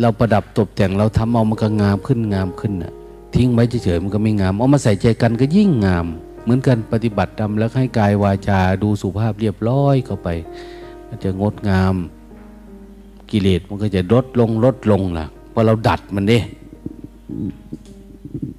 Speaker 1: เราประดับตกแต่งเราทำเอามันก็งามขึ้นงามขึ้นนะทิ้งไว้เฉยๆมันก็ไม่งาม เอามาใส่ใจกันก็ยิ่งงาม เหมือนกันปฏิบัติทำแล้วให้กายวาจาดูสุภาพเรียบร้อยเข้าไป มันจะงดงามกิเลสมันก็จะลดลงลดลงล่ะเพราะเราดัดมันเด้ Mm-hmm.